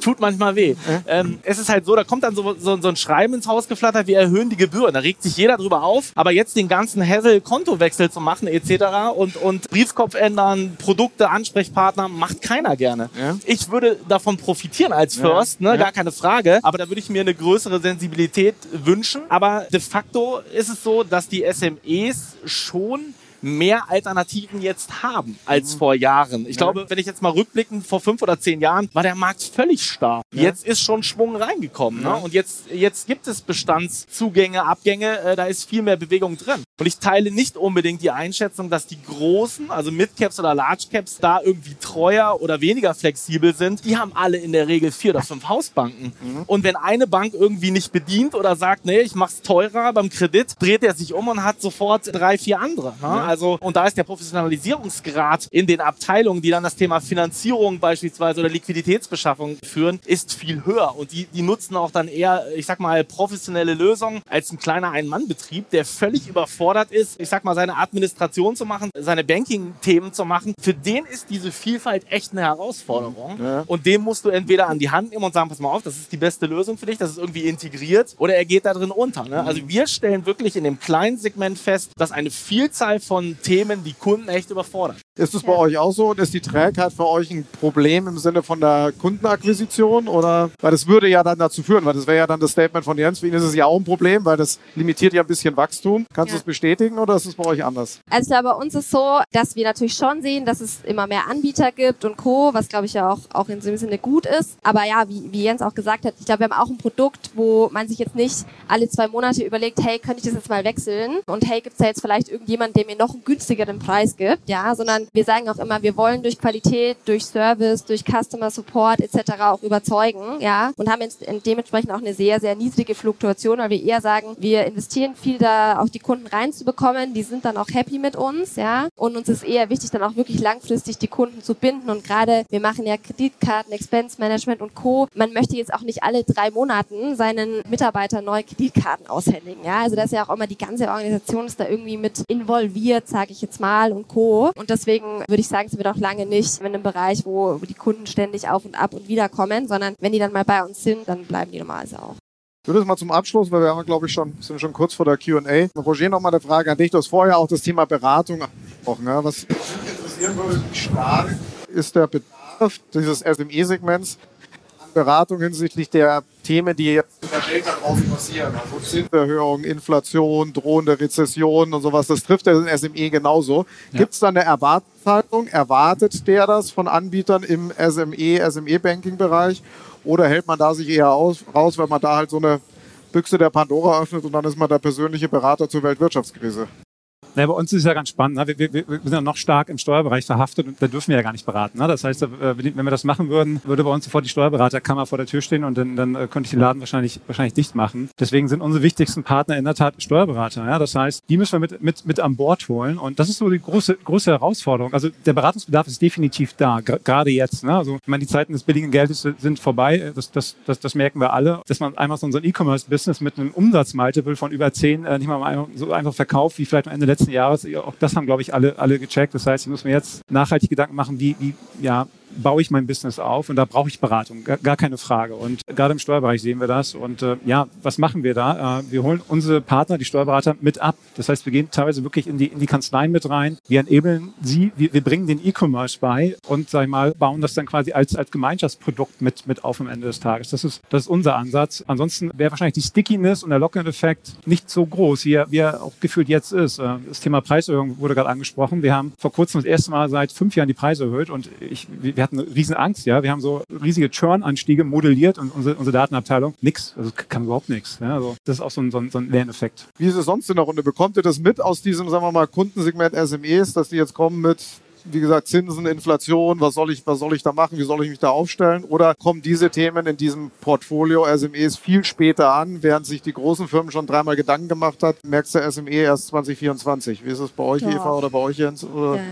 Tut manchmal weh. Ähm, es ist halt so, da kommt dann so, so, so ein Schreiben ins Haus geflattert, wir erhöhen die Gebühren. Da regt sich jeder drüber auf. Aber jetzt den ganzen Hassel, Kontowechsel zu machen etc. und, und Briefkopf ändern, Produkte, Ansprechpartner, macht keiner gerne. Ja. Ich würde davon profitieren als First, ne, ja. gar keine Frage. Aber da würde ich mir eine größere Sensibilität wünschen. Aber de facto ist es so, dass die SMEs schon mehr Alternativen jetzt haben als vor Jahren. Ich glaube, wenn ich jetzt mal rückblickend vor fünf oder zehn Jahren war der Markt völlig starr. Jetzt ist schon Schwung reingekommen. Ne? Und jetzt, jetzt gibt es Bestandszugänge, Abgänge, äh, da ist viel mehr Bewegung drin. Und ich teile nicht unbedingt die Einschätzung, dass die großen, also Midcaps oder Large Caps, da irgendwie treuer oder weniger flexibel sind. Die haben alle in der Regel vier oder fünf Hausbanken. Und wenn eine Bank irgendwie nicht bedient oder sagt, nee, ich mach's teurer beim Kredit, dreht er sich um und hat sofort drei, vier andere. Ne? Also, und da ist der Professionalisierungsgrad in den Abteilungen, die dann das Thema Finanzierung beispielsweise oder Liquiditätsbeschaffung führen, ist viel höher. Und die, die nutzen auch dann eher, ich sag mal, professionelle Lösungen als ein kleiner Ein-Mann-Betrieb, der völlig überfordert ist, ich sag mal, seine Administration zu machen, seine Banking-Themen zu machen. Für den ist diese Vielfalt echt eine Herausforderung. Und dem musst du entweder an die Hand nehmen und sagen, pass mal auf, das ist die beste Lösung für dich, das ist irgendwie integriert, oder er geht da drin unter. Ne? Also wir stellen wirklich in dem kleinen Segment fest, dass eine Vielzahl von Themen die Kunden echt überfordern. Ist es bei euch auch so? Und ist die Trägheit für euch ein Problem im Sinne von der Kundenakquisition? Oder weil das würde ja dann dazu führen, weil das wäre ja dann das Statement von Jens, für ihn ist es ja auch ein Problem, weil das limitiert ja ein bisschen Wachstum. Kannst du Ja. es bestätigen oder ist es bei euch anders? Also glaube, bei uns ist so, dass wir natürlich schon sehen, dass es immer mehr Anbieter gibt und Co., was glaube ich ja auch, auch in dem Sinne gut ist. Aber ja, wie, wie Jens auch gesagt hat, ich glaube, wir haben auch ein Produkt, wo man sich jetzt nicht alle zwei Monate überlegt, hey, könnte ich das jetzt mal wechseln? Und hey, gibt es da jetzt vielleicht irgendjemand, der mir noch einen günstigeren Preis gibt? Ja, sondern wir sagen auch immer, wir wollen durch Qualität, durch Service, durch Customer Support etc. auch überzeugen, ja, und haben jetzt dementsprechend auch eine sehr, sehr niedrige Fluktuation, weil wir eher sagen, wir investieren viel da, auch die Kunden reinzubekommen, die sind dann auch happy mit uns, ja, und uns ist eher wichtig, dann auch wirklich langfristig die Kunden zu binden und gerade, wir machen ja Kreditkarten, Expense Management und Co. Man möchte jetzt auch nicht alle drei Monaten seinen Mitarbeitern neue Kreditkarten aushändigen, ja, also da ist ja auch immer die ganze Organisation ist da irgendwie mit involviert, sage ich jetzt mal und Co. Und deswegen würde ich sagen, sind wir doch lange nicht in einem Bereich, wo die Kunden ständig auf und ab und wieder kommen, sondern wenn die dann mal bei uns sind, dann bleiben die normalerweise auch. Ich würde es mal zum Abschluss, weil wir haben, glaube ich, schon, sind schon kurz vor der Q&A. Roger, noch mal eine Frage an dich. Du hast vorher auch das Thema Beratung angesprochen. Ja? Was mich interessieren würde, wie stark ist der Bedarf dieses SME-Segments Beratung hinsichtlich der Themen, die jetzt in der Welt da draußen passieren? Also Zinserhöhung, Inflation, drohende Rezession und sowas. Das trifft ja den SME genauso. Gibt es da eine Erwartungshaltung? Erwartet der das von Anbietern im SME, SME-Banking-Bereich? Oder hält man da sich eher aus, raus, weil man da halt so eine Büchse der Pandora öffnet und dann ist man der persönliche Berater zur Weltwirtschaftskrise? Ja, bei uns ist es ja ganz spannend. Ne? Wir, wir, wir sind ja noch stark im Steuerbereich verhaftet und da dürfen wir ja gar nicht beraten. Ne? Das heißt, äh, wenn wir das machen würden, würde bei uns sofort die Steuerberaterkammer vor der Tür stehen und dann, dann äh, könnte ich den Laden wahrscheinlich, wahrscheinlich dicht machen. Deswegen sind unsere wichtigsten Partner in der Tat Steuerberater. Ja? Das heißt, die müssen wir mit, mit, mit an Bord holen und das ist so die große, große Herausforderung. Also der Beratungsbedarf ist definitiv da, gerade jetzt. Ne? Also ich meine, die Zeiten des billigen Geldes sind vorbei. Das, das, das, das merken wir alle. Dass man einmal so ein E-Commerce-Business mit einem Umsatzmultiple von über 10 äh, nicht mal so einfach verkauft wie vielleicht am Ende letzten Jahres. Auch das haben, glaube ich, alle, alle gecheckt. Das heißt, ich muss mir jetzt nachhaltig Gedanken machen, wie, wie ja, baue ich mein Business auf und da brauche ich Beratung, gar, keine Frage. Und gerade im Steuerbereich sehen wir das. Und äh, ja, was machen wir da? Äh, wir holen unsere Partner, die Steuerberater, mit ab. Das heißt, wir gehen teilweise wirklich in die, in die Kanzleien mit rein. Wir enablen sie, wir, wir bringen den E-Commerce bei und, sag ich mal, bauen das dann quasi als, als Gemeinschaftsprodukt mit, mit auf am Ende des Tages. Das ist, das ist unser Ansatz. Ansonsten wäre wahrscheinlich die Stickiness und der Lock-in-Effekt nicht so groß, wie er, wie er auch gefühlt jetzt ist. Äh, Das Thema Preiserhöhung wurde gerade angesprochen. Wir haben vor kurzem das erste Mal seit fünf Jahren die Preise erhöht und ich, wir wir hatten riesen Angst, ja. Wir haben so riesige Churn-Anstiege modelliert und unsere, unsere Datenabteilung nix, also kann überhaupt nichts. Ja. Also das ist auch so ein, so ein, so ein Lerneffekt. Wie ist es sonst in der Runde? Bekommt ihr das mit aus diesem, sagen wir mal, Kundensegment SMEs, dass die jetzt kommen mit wie gesagt, Zinsen, Inflation, was soll ich, was soll ich da machen, wie soll ich mich da aufstellen? Oder kommen diese Themen in diesem Portfolio SMEs viel später an, während sich die großen Firmen schon dreimal Gedanken gemacht hat, merkst du SME erst 2024? Wie ist es bei euch, Ja. Eva, oder bei euch, Jens? Oder? Ja.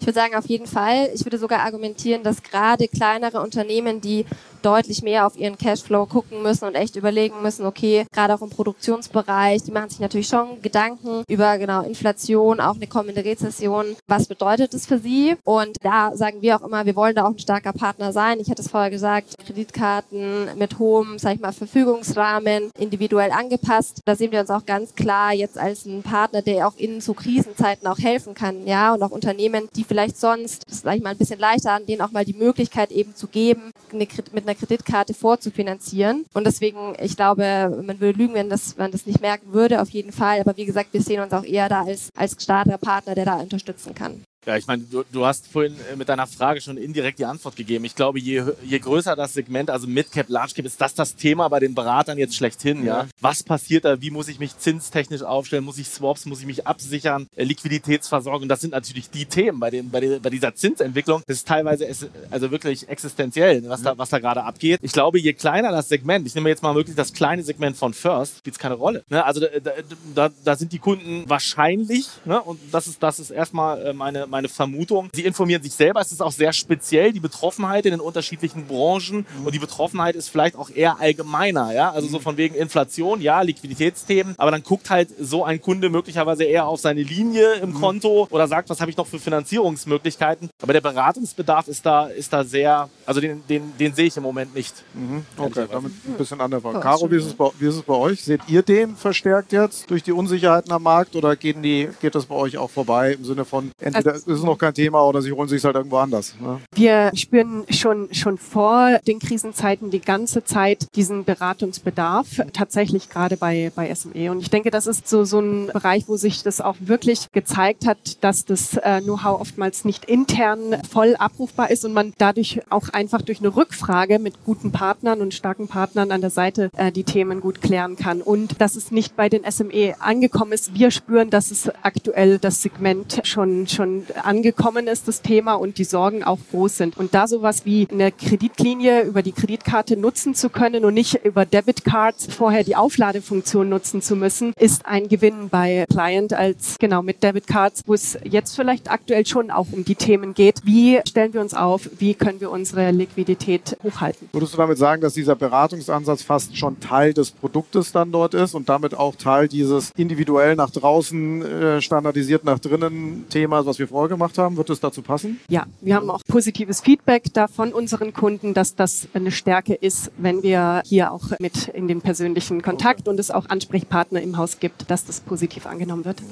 Ich würde sagen, auf jeden Fall. Ich würde sogar argumentieren, dass gerade kleinere Unternehmen, die deutlich mehr auf ihren Cashflow gucken müssen und echt überlegen müssen, okay, gerade auch im Produktionsbereich, die machen sich natürlich schon Gedanken über genau Inflation, auch eine kommende Rezession. Was bedeutet es für sie? Und da sagen wir auch immer, wir wollen da auch ein starker Partner sein. Ich hatte es vorher gesagt, Kreditkarten mit hohem, sag ich mal, Verfügungsrahmen, individuell angepasst. Da sehen wir uns auch ganz klar jetzt als ein Partner, der auch in so Krisenzeiten auch helfen kann, ja, und auch Unternehmen, die vielleicht sonst, das sag ich mal, ein bisschen leichter an denen auch mal die Möglichkeit eben zu geben, eine, mit einer Kreditkarte vorzufinanzieren. Und deswegen, ich glaube, man würde lügen, wenn das, man das nicht merken würde, auf jeden Fall. Aber wie gesagt, wir sehen uns auch eher da als, als starker Partner, der da unterstützen kann. Ja, ich meine, du, du hast vorhin äh, mit deiner Frage schon indirekt die Antwort gegeben. Ich glaube, je, je größer das Segment, also Midcap, Large Cap, ist das das Thema bei den Beratern jetzt schlechthin. Ja. Ja. Was passiert da? Wie muss ich mich zinstechnisch aufstellen? Muss ich Swaps? Muss ich mich absichern? Äh, Liquiditätsversorgung? Das sind natürlich die Themen bei, den, bei, den, bei dieser Zinsentwicklung. Das ist teilweise also wirklich existenziell, was da, was da gerade abgeht. Ich glaube, je kleiner das Segment, ich nehme jetzt mal wirklich das kleine Segment von First, spielt es keine Rolle. Ne? Also da, da, da sind die Kunden wahrscheinlich, ne? und das ist, das ist erstmal äh, meine, meine Vermutung. Sie informieren sich selber. Es ist auch sehr speziell, die Betroffenheit in den unterschiedlichen Branchen. Und die Betroffenheit ist vielleicht auch eher allgemeiner. Ja? Also so von wegen Inflation, ja, Liquiditätsthemen. Aber dann guckt halt so ein Kunde möglicherweise eher auf seine Linie im Konto oder sagt, was habe ich noch für Finanzierungsmöglichkeiten. Aber der Beratungsbedarf ist da, ist da sehr, also den, den, den sehe ich im Moment nicht. Mhm. Okay, damit ein bisschen Frage. Ja, Caro, wie ist, es bei, wie ist es bei euch? Seht ihr den verstärkt jetzt durch die Unsicherheiten am Markt oder gehen die, geht das bei euch auch vorbei im Sinne von, entweder ist noch kein Thema oder sie holen sich halt irgendwo anders? Ne? Wir spüren schon, schon vor den Krisenzeiten die ganze Zeit diesen Beratungsbedarf, tatsächlich gerade bei, bei SME. Und ich denke, das ist so, so ein Bereich, wo sich das auch wirklich gezeigt hat, dass das äh, Know-how oftmals nicht intern voll abrufbar ist und man dadurch auch einfach durch eine Rückfrage mit guten Partnern und starken Partnern an der Seite äh, die Themen gut klären kann. Und dass es nicht bei den SME angekommen ist. Wir spüren, dass es aktuell das Segment schon, schon angekommen ist, das Thema, und die Sorgen auch groß sind. Und da sowas wie eine Kreditlinie über die Kreditkarte nutzen zu können und nicht über Debitcards vorher die Aufladefunktion nutzen zu müssen, ist ein Gewinn bei Client als genau mit Debitcards, wo es jetzt vielleicht aktuell schon auch um die Themen geht. Wie stellen wir uns auf? Wie können wir unsere Liquidität hochhalten? Würdest du damit sagen, dass dieser Beratungsansatz fast schon Teil des Produktes dann dort ist und damit auch Teil dieses individuell nach draußen, äh, standardisiert nach drinnen Themas, was wir vorher gemacht haben? Wird es dazu passen? Ja, wir haben auch positives Feedback da von unseren Kunden, dass das eine Stärke ist, wenn wir hier auch mit in den persönlichen Kontakt und es auch Ansprechpartner im Haus gibt, dass das positiv angenommen wird.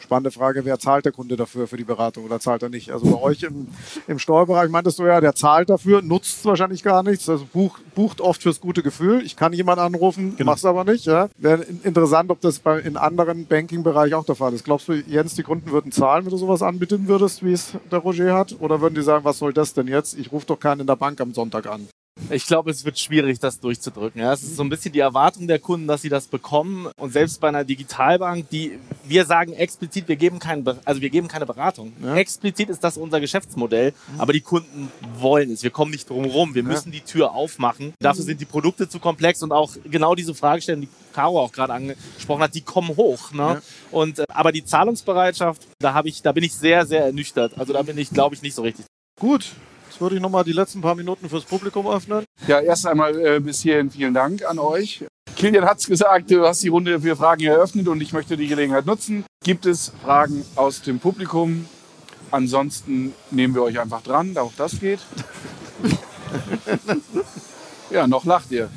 Spannende Frage, wer zahlt der Kunde dafür für die Beratung oder zahlt er nicht? Also bei euch im, im Steuerbereich meintest du ja, der zahlt dafür, nutzt es wahrscheinlich gar nichts, also buch, bucht oft fürs gute Gefühl. Ich kann jemanden anrufen, Genau. mach's aber nicht. Ja? Wäre in- interessant, ob das bei, in anderen Banking-Bereichen auch der Fall ist. Glaubst du, Jens, die Kunden würden zahlen, wenn du sowas anbieten würdest, wie es der Roger hat? Oder würden die sagen, was soll das denn jetzt? Ich rufe doch keinen in der Bank am Sonntag an. Ich glaube, es wird schwierig, das durchzudrücken. Ja, es ist so ein bisschen die Erwartung der Kunden, dass sie das bekommen. Und selbst bei einer Digitalbank, die wir sagen explizit, wir geben keinen, also wir geben keine Beratung. Ja. Explizit ist das unser Geschäftsmodell. Aber die Kunden wollen es. Wir kommen nicht drum rum. Wir müssen die Tür aufmachen. Dafür sind die Produkte zu komplex und auch genau diese Fragestellungen, die Caro auch gerade angesprochen hat, die kommen hoch. Ne? Und äh, aber die Zahlungsbereitschaft, da habe ich, da bin ich sehr, sehr ernüchtert. Also da bin ich, glaube ich, nicht so richtig. Gut, würde ich nochmal die letzten paar Minuten fürs Publikum öffnen. Ja, erst einmal äh, bis hierhin vielen Dank an euch. Kilian hat's gesagt, du hast die Runde für Fragen eröffnet und ich möchte die Gelegenheit nutzen. Gibt es Fragen aus dem Publikum? Ansonsten nehmen wir euch einfach dran, auch das geht. ja, noch lacht ihr.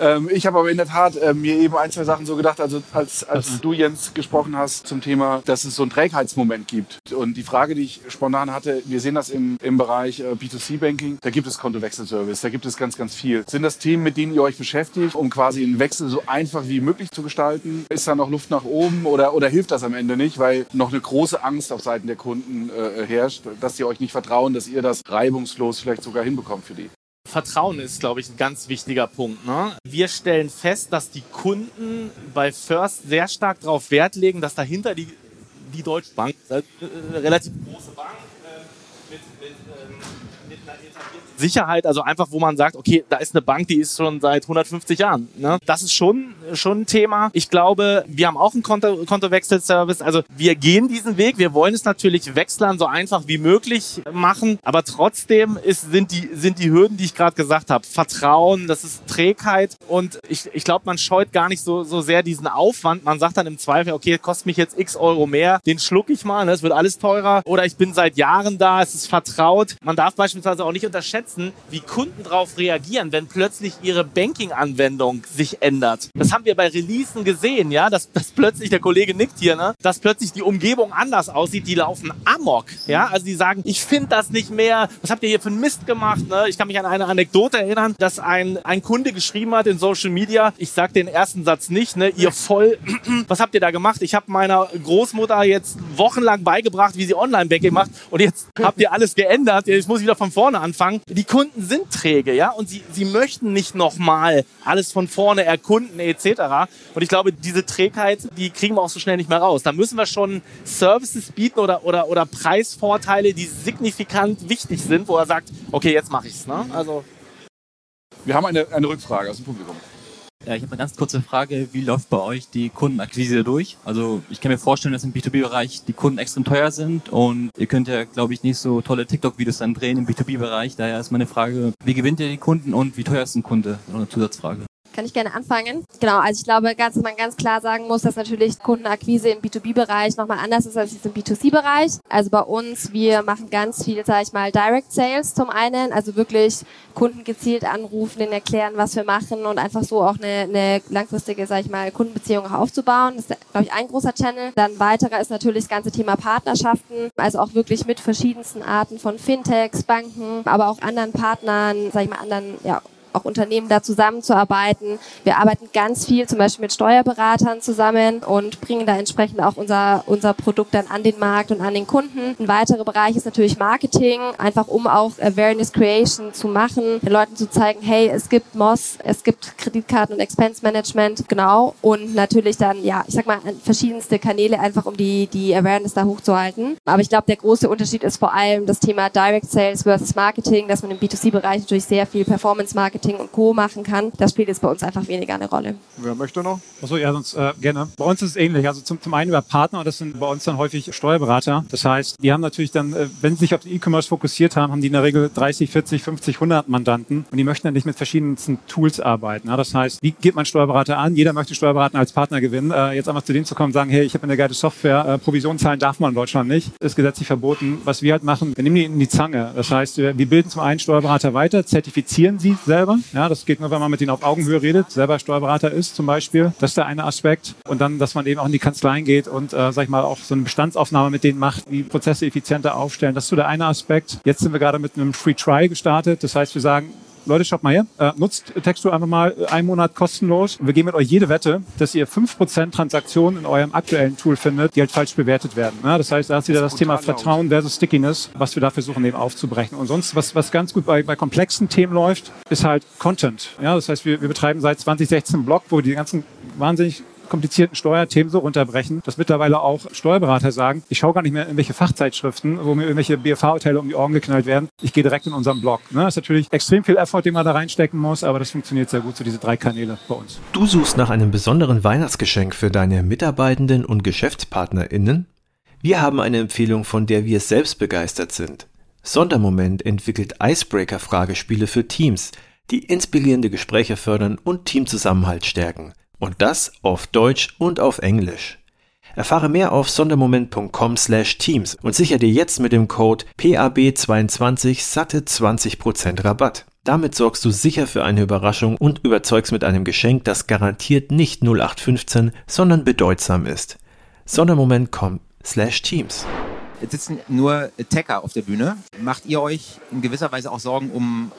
Ähm, ich habe aber in der Tat äh, mir eben ein, zwei Sachen so gedacht, also als, als du, Jens, gesprochen hast zum Thema, dass es so einen Trägheitsmoment gibt. Und die Frage, die ich spontan hatte, wir sehen das im, im Bereich äh, B2C-Banking, da gibt es Kontowechselservice, da gibt es ganz, ganz viel. Sind das Themen, mit denen ihr euch beschäftigt, um quasi einen Wechsel so einfach wie möglich zu gestalten? Ist da noch Luft nach oben oder, oder hilft das am Ende nicht, weil noch eine große Angst auf Seiten der Kunden äh, herrscht, dass sie euch nicht vertrauen, dass ihr das reibungslos vielleicht sogar hinbekommt für die? Vertrauen ist, glaube ich, ein ganz wichtiger Punkt. Ne? Wir stellen fest, dass die Kunden bei First sehr stark darauf Wert legen, dass dahinter die, die Deutsche Bank, eine relativ große Bank, Sicherheit, also einfach, wo man sagt, okay, da ist eine Bank, die ist schon seit 150 Jahren. Ne? Das ist schon, schon ein Thema. Ich glaube, wir haben auch einen Konto, Kontowechselservice. Also wir gehen diesen Weg. Wir wollen es natürlich wechseln so einfach wie möglich machen. Aber trotzdem ist, sind, die, sind die Hürden, die ich gerade gesagt habe, Vertrauen, das ist Trägheit. Und ich, ich glaube, man scheut gar nicht so, so sehr diesen Aufwand. Man sagt dann im Zweifel, okay, kostet mich jetzt x Euro mehr, den schluck ich mal, ne? es wird alles teurer. Oder ich bin seit Jahren da, es ist vertraut. Man darf beispielsweise auch nicht unterschätzen, wie Kunden darauf reagieren, wenn plötzlich ihre Banking-Anwendung sich ändert. Das haben wir bei Releasen gesehen, ja, dass, dass plötzlich, der Kollege nickt hier, ne, dass plötzlich die Umgebung anders aussieht, die laufen amok, ja, also die sagen, ich finde das nicht mehr, was habt ihr hier für einen Mist gemacht, ne? Ich kann mich an eine Anekdote erinnern, dass ein, ein Kunde geschrieben hat in Social Media, ich sag den ersten Satz nicht, ne, ihr voll, was habt ihr da gemacht? Ich habe meiner Großmutter jetzt wochenlang beigebracht, wie sie Online-Banking macht und jetzt habt ihr alles geändert, jetzt muss ich wieder von vorne anfangen. Die Kunden sind träge, ja, und sie, sie möchten nicht nochmal alles von vorne erkunden etc. Und ich glaube, diese Trägheit, die kriegen wir auch so schnell nicht mehr raus. Da müssen wir schon Services bieten oder, oder, oder Preisvorteile, die signifikant wichtig sind, wo er sagt, okay, jetzt mache ich's. Ne? Also Wir haben eine, eine Rückfrage aus dem Publikum. Ja, ich habe eine ganz kurze Frage. Wie läuft bei euch die Kundenakquise durch? Also ich kann mir vorstellen, dass im B2B-Bereich die Kunden extrem teuer sind und ihr könnt ja, glaube ich, nicht so tolle TikTok-Videos dann drehen im B2B-Bereich. Daher ist meine Frage, wie gewinnt ihr die Kunden und wie teuer ist ein Kunde? Noch eine Zusatzfrage. Kann ich gerne anfangen? Genau, also ich glaube, dass man ganz klar sagen muss, dass natürlich Kundenakquise im B2B-Bereich nochmal anders ist als im B2C-Bereich. Also bei uns, wir machen ganz viel, sage ich mal, Direct Sales zum einen, also wirklich Kunden gezielt anrufen, denen erklären, was wir machen und einfach so auch eine, eine langfristige, sage ich mal, Kundenbeziehung aufzubauen. Das ist, glaube ich, ein großer Channel. Dann weiterer ist natürlich das ganze Thema Partnerschaften, also auch wirklich mit verschiedensten Arten von Fintechs, Banken, aber auch anderen Partnern, sage ich mal, anderen, ja, auch Unternehmen da zusammenzuarbeiten. Wir arbeiten ganz viel zum Beispiel mit Steuerberatern zusammen und bringen da entsprechend auch unser, unser Produkt dann an den Markt und an den Kunden. Ein weiterer Bereich ist natürlich Marketing, einfach um auch Awareness Creation zu machen, den Leuten zu zeigen, hey, es gibt MOS, es gibt Kreditkarten und Expense Management, genau. Und natürlich dann, ja, ich sag mal, verschiedenste Kanäle einfach, um die, die Awareness da hochzuhalten. Aber ich glaube, der große Unterschied ist vor allem das Thema Direct Sales versus Marketing, dass man im B2C-Bereich natürlich sehr viel Performance Marketing und Co. machen kann. Das spielt jetzt bei uns einfach weniger eine Rolle. Wer möchte noch? Achso, ja, sonst äh, gerne. Bei uns ist es ähnlich. Also zum, zum einen über Partner, das sind bei uns dann häufig Steuerberater. Das heißt, die haben natürlich dann, äh, wenn sie sich auf den E-Commerce fokussiert haben, haben die in der Regel 30, 40, 50, 100 Mandanten und die möchten dann nicht mit verschiedensten Tools arbeiten. Ja, das heißt, wie geht man Steuerberater an? Jeder möchte Steuerberater als Partner gewinnen. Äh, jetzt einfach zu denen zu kommen und sagen, hey, ich habe eine geile Software, äh, Provision zahlen darf man in Deutschland nicht, ist gesetzlich verboten. Was wir halt machen, wir nehmen die in die Zange. Das heißt, wir, wir bilden zum einen Steuerberater weiter, zertifizieren sie selber. Ja, das geht nur, wenn man mit denen auf Augenhöhe redet, selber Steuerberater ist zum Beispiel. Das ist der eine Aspekt. Und dann, dass man eben auch in die Kanzleien geht und, äh, sag ich mal, auch so eine Bestandsaufnahme mit denen macht, wie Prozesse effizienter aufstellen. Das ist so der eine Aspekt. Jetzt sind wir gerade mit einem Free Try gestartet. Das heißt, wir sagen, Leute, schaut mal her. Äh, nutzt Textur einfach mal einen Monat kostenlos. Wir geben mit euch jede Wette, dass ihr 5% Transaktionen in eurem aktuellen Tool findet, die halt falsch bewertet werden. Ja, das heißt, da ist wieder das, das Thema Vertrauen versus Stickiness, was wir da versuchen eben aufzubrechen. Und sonst, was, was ganz gut bei, bei komplexen Themen läuft, ist halt Content. Ja, das heißt, wir, wir betreiben seit 2016 einen Blog, wo wir die ganzen wahnsinnig komplizierten Steuerthemen so runterbrechen, dass mittlerweile auch Steuerberater sagen, ich schaue gar nicht mehr in irgendwelche Fachzeitschriften, wo mir irgendwelche BFH-Hotel um die Ohren geknallt werden. Ich gehe direkt in unseren Blog. Ne? Das ist natürlich extrem viel Effort, den man da reinstecken muss, aber das funktioniert sehr gut, so diese drei Kanäle bei uns. Du suchst nach einem besonderen Weihnachtsgeschenk für deine Mitarbeitenden und GeschäftspartnerInnen? Wir haben eine Empfehlung, von der wir selbst begeistert sind. Sondermoment entwickelt Icebreaker-Fragespiele für Teams, die inspirierende Gespräche fördern und Teamzusammenhalt stärken. Und das auf Deutsch und auf Englisch. Erfahre mehr auf sondermoment.com/teams und sichere dir jetzt mit dem Code PAB22 satte 20% Rabatt. Damit sorgst du sicher für eine Überraschung und überzeugst mit einem Geschenk, das garantiert nicht 0815, sondern bedeutsam ist. Sondermoment.com/teams. Jetzt sitzen nur Attacker auf der Bühne. Macht ihr euch in gewisser Weise auch Sorgen um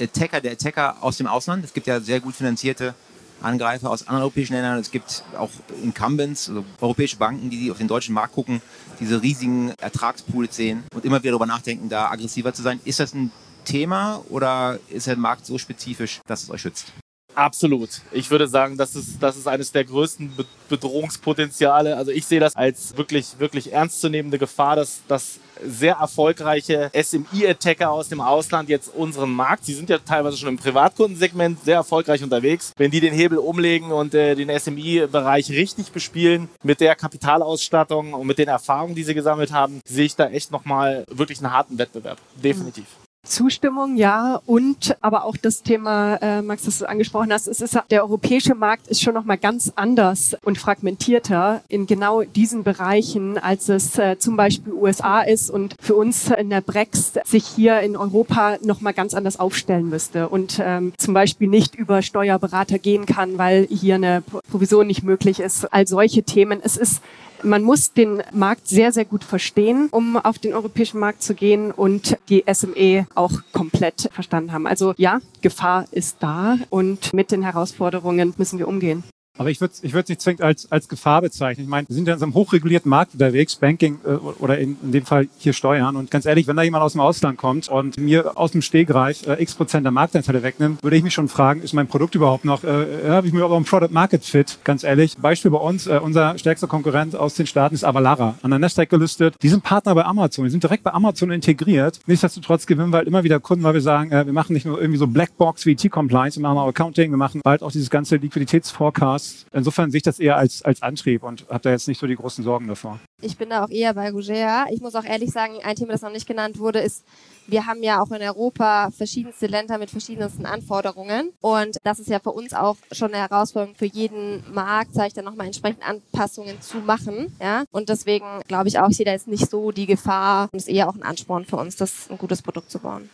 Attacker der Attacker aus dem Ausland? Es gibt ja sehr gut finanzierte Angreifer aus anderen europäischen Ländern. Es gibt auch Incumbents, also europäische Banken, die auf den deutschen Markt gucken, diese riesigen Ertragspools sehen und immer wieder darüber nachdenken, da aggressiver zu sein. Ist das ein Thema oder ist der Markt so spezifisch, dass es euch schützt? Absolut. Ich würde sagen, das ist, das ist eines der größten Be Bedrohungspotenziale. Also ich sehe das als wirklich, wirklich ernstzunehmende Gefahr, dass, dass sehr erfolgreiche SMI-Attacker aus dem Ausland jetzt unseren Markt, sie sind ja teilweise schon im Privatkundensegment sehr erfolgreich unterwegs, wenn die den Hebel umlegen und äh, den SMI-Bereich richtig bespielen mit der Kapitalausstattung und mit den Erfahrungen, die sie gesammelt haben, sehe ich da echt nochmal wirklich einen harten Wettbewerb. Definitiv. Zustimmung, ja, und aber auch das Thema, äh, Max, das du angesprochen hast, es ist der europäische Markt ist schon noch mal ganz anders und fragmentierter in genau diesen Bereichen, als es äh, zum Beispiel USA ist und für uns in der Brexit sich hier in Europa noch mal ganz anders aufstellen müsste und ähm, zum Beispiel nicht über Steuerberater gehen kann, weil hier eine Provision nicht möglich ist. All solche Themen. Es ist man muss den Markt sehr, sehr gut verstehen, um auf den europäischen Markt zu gehen und die SME auch komplett verstanden haben. Also ja, Gefahr ist da und mit den Herausforderungen müssen wir umgehen. Aber ich würde es ich nicht zwingend als, als Gefahr bezeichnen. Ich meine, wir sind ja in so einem hochregulierten Markt unterwegs, Banking äh, oder in, in dem Fall hier Steuern. Und ganz ehrlich, wenn da jemand aus dem Ausland kommt und mir aus dem Stehgreif äh, x Prozent der Marktanteile wegnimmt, würde ich mich schon fragen, ist mein Produkt überhaupt noch, äh, habe ich mir überhaupt ein Product Market Fit? Ganz ehrlich. Beispiel bei uns, äh, unser stärkster Konkurrent aus den Staaten ist Avalara, an der Nasdaq gelistet. Die sind Partner bei Amazon, die sind direkt bei Amazon integriert. Nichtsdestotrotz gewinnen wir halt immer wieder Kunden, weil wir sagen, äh, wir machen nicht nur irgendwie so Blackbox wie T-Compliance, wir machen auch Accounting, wir machen bald auch dieses ganze Liquiditätsforecast Insofern sehe ich das eher als, als Antrieb und habe da jetzt nicht so die großen Sorgen davor. Ich bin da auch eher bei Gugea. Ich muss auch ehrlich sagen, ein Thema, das noch nicht genannt wurde, ist, wir haben ja auch in Europa verschiedenste Länder mit verschiedensten Anforderungen. Und das ist ja für uns auch schon eine Herausforderung für jeden Markt, sage ich dann nochmal entsprechend Anpassungen zu machen. Ja? Und deswegen glaube ich auch, ich sehe da jetzt nicht so die Gefahr und es ist eher auch ein Ansporn für uns, das ein gutes Produkt zu bauen.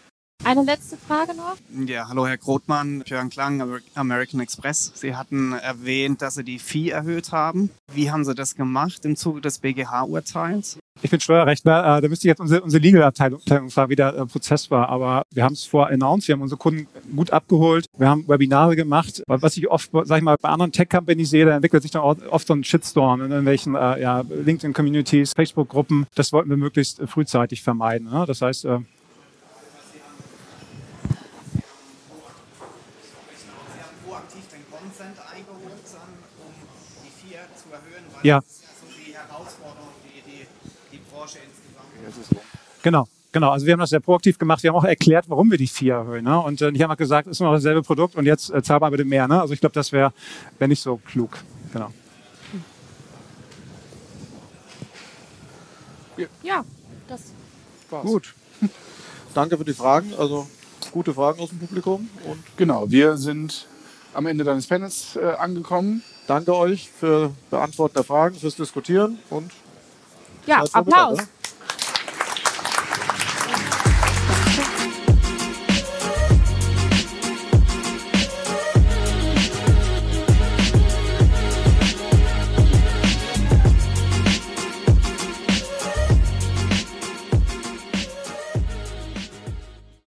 Eine letzte Frage noch. Ja, hallo Herr Grotmann, Björn Klang, American Express. Sie hatten erwähnt, dass Sie die Fee erhöht haben. Wie haben Sie das gemacht im Zuge des BGH-Urteils? Ich bin Steuerrechtler, äh, da müsste ich jetzt unsere, unsere Legal-Abteilung fragen, wie der äh, Prozess war. Aber wir haben es vor announced, wir haben unsere Kunden gut abgeholt, wir haben Webinare gemacht. Was ich oft, sag ich mal, bei anderen Tech-Companies sehe, da entwickelt sich dann oft so ein Shitstorm in irgendwelchen äh, ja, LinkedIn-Communities, Facebook-Gruppen. Das wollten wir möglichst frühzeitig vermeiden. Ne? Das heißt, äh, Ja. So die Herausforderung, die, die die Branche insgesamt. Genau. Genau, also wir haben das sehr proaktiv gemacht. Wir haben auch erklärt, warum wir die vier erhöhen. Ne? Und äh, ich habe gesagt, es ist noch dasselbe Produkt und jetzt äh, zahlen wir bitte mehr. Ne? Also ich glaube, das wäre wär nicht so klug. Genau. Ja, das war's. Gut. Danke für die Fragen. Also gute Fragen aus dem Publikum. Und genau, wir sind am Ende deines Panels äh, angekommen. Danke euch für Beantworten der Fragen, fürs Diskutieren und ja, Applaus. Weiter, ne?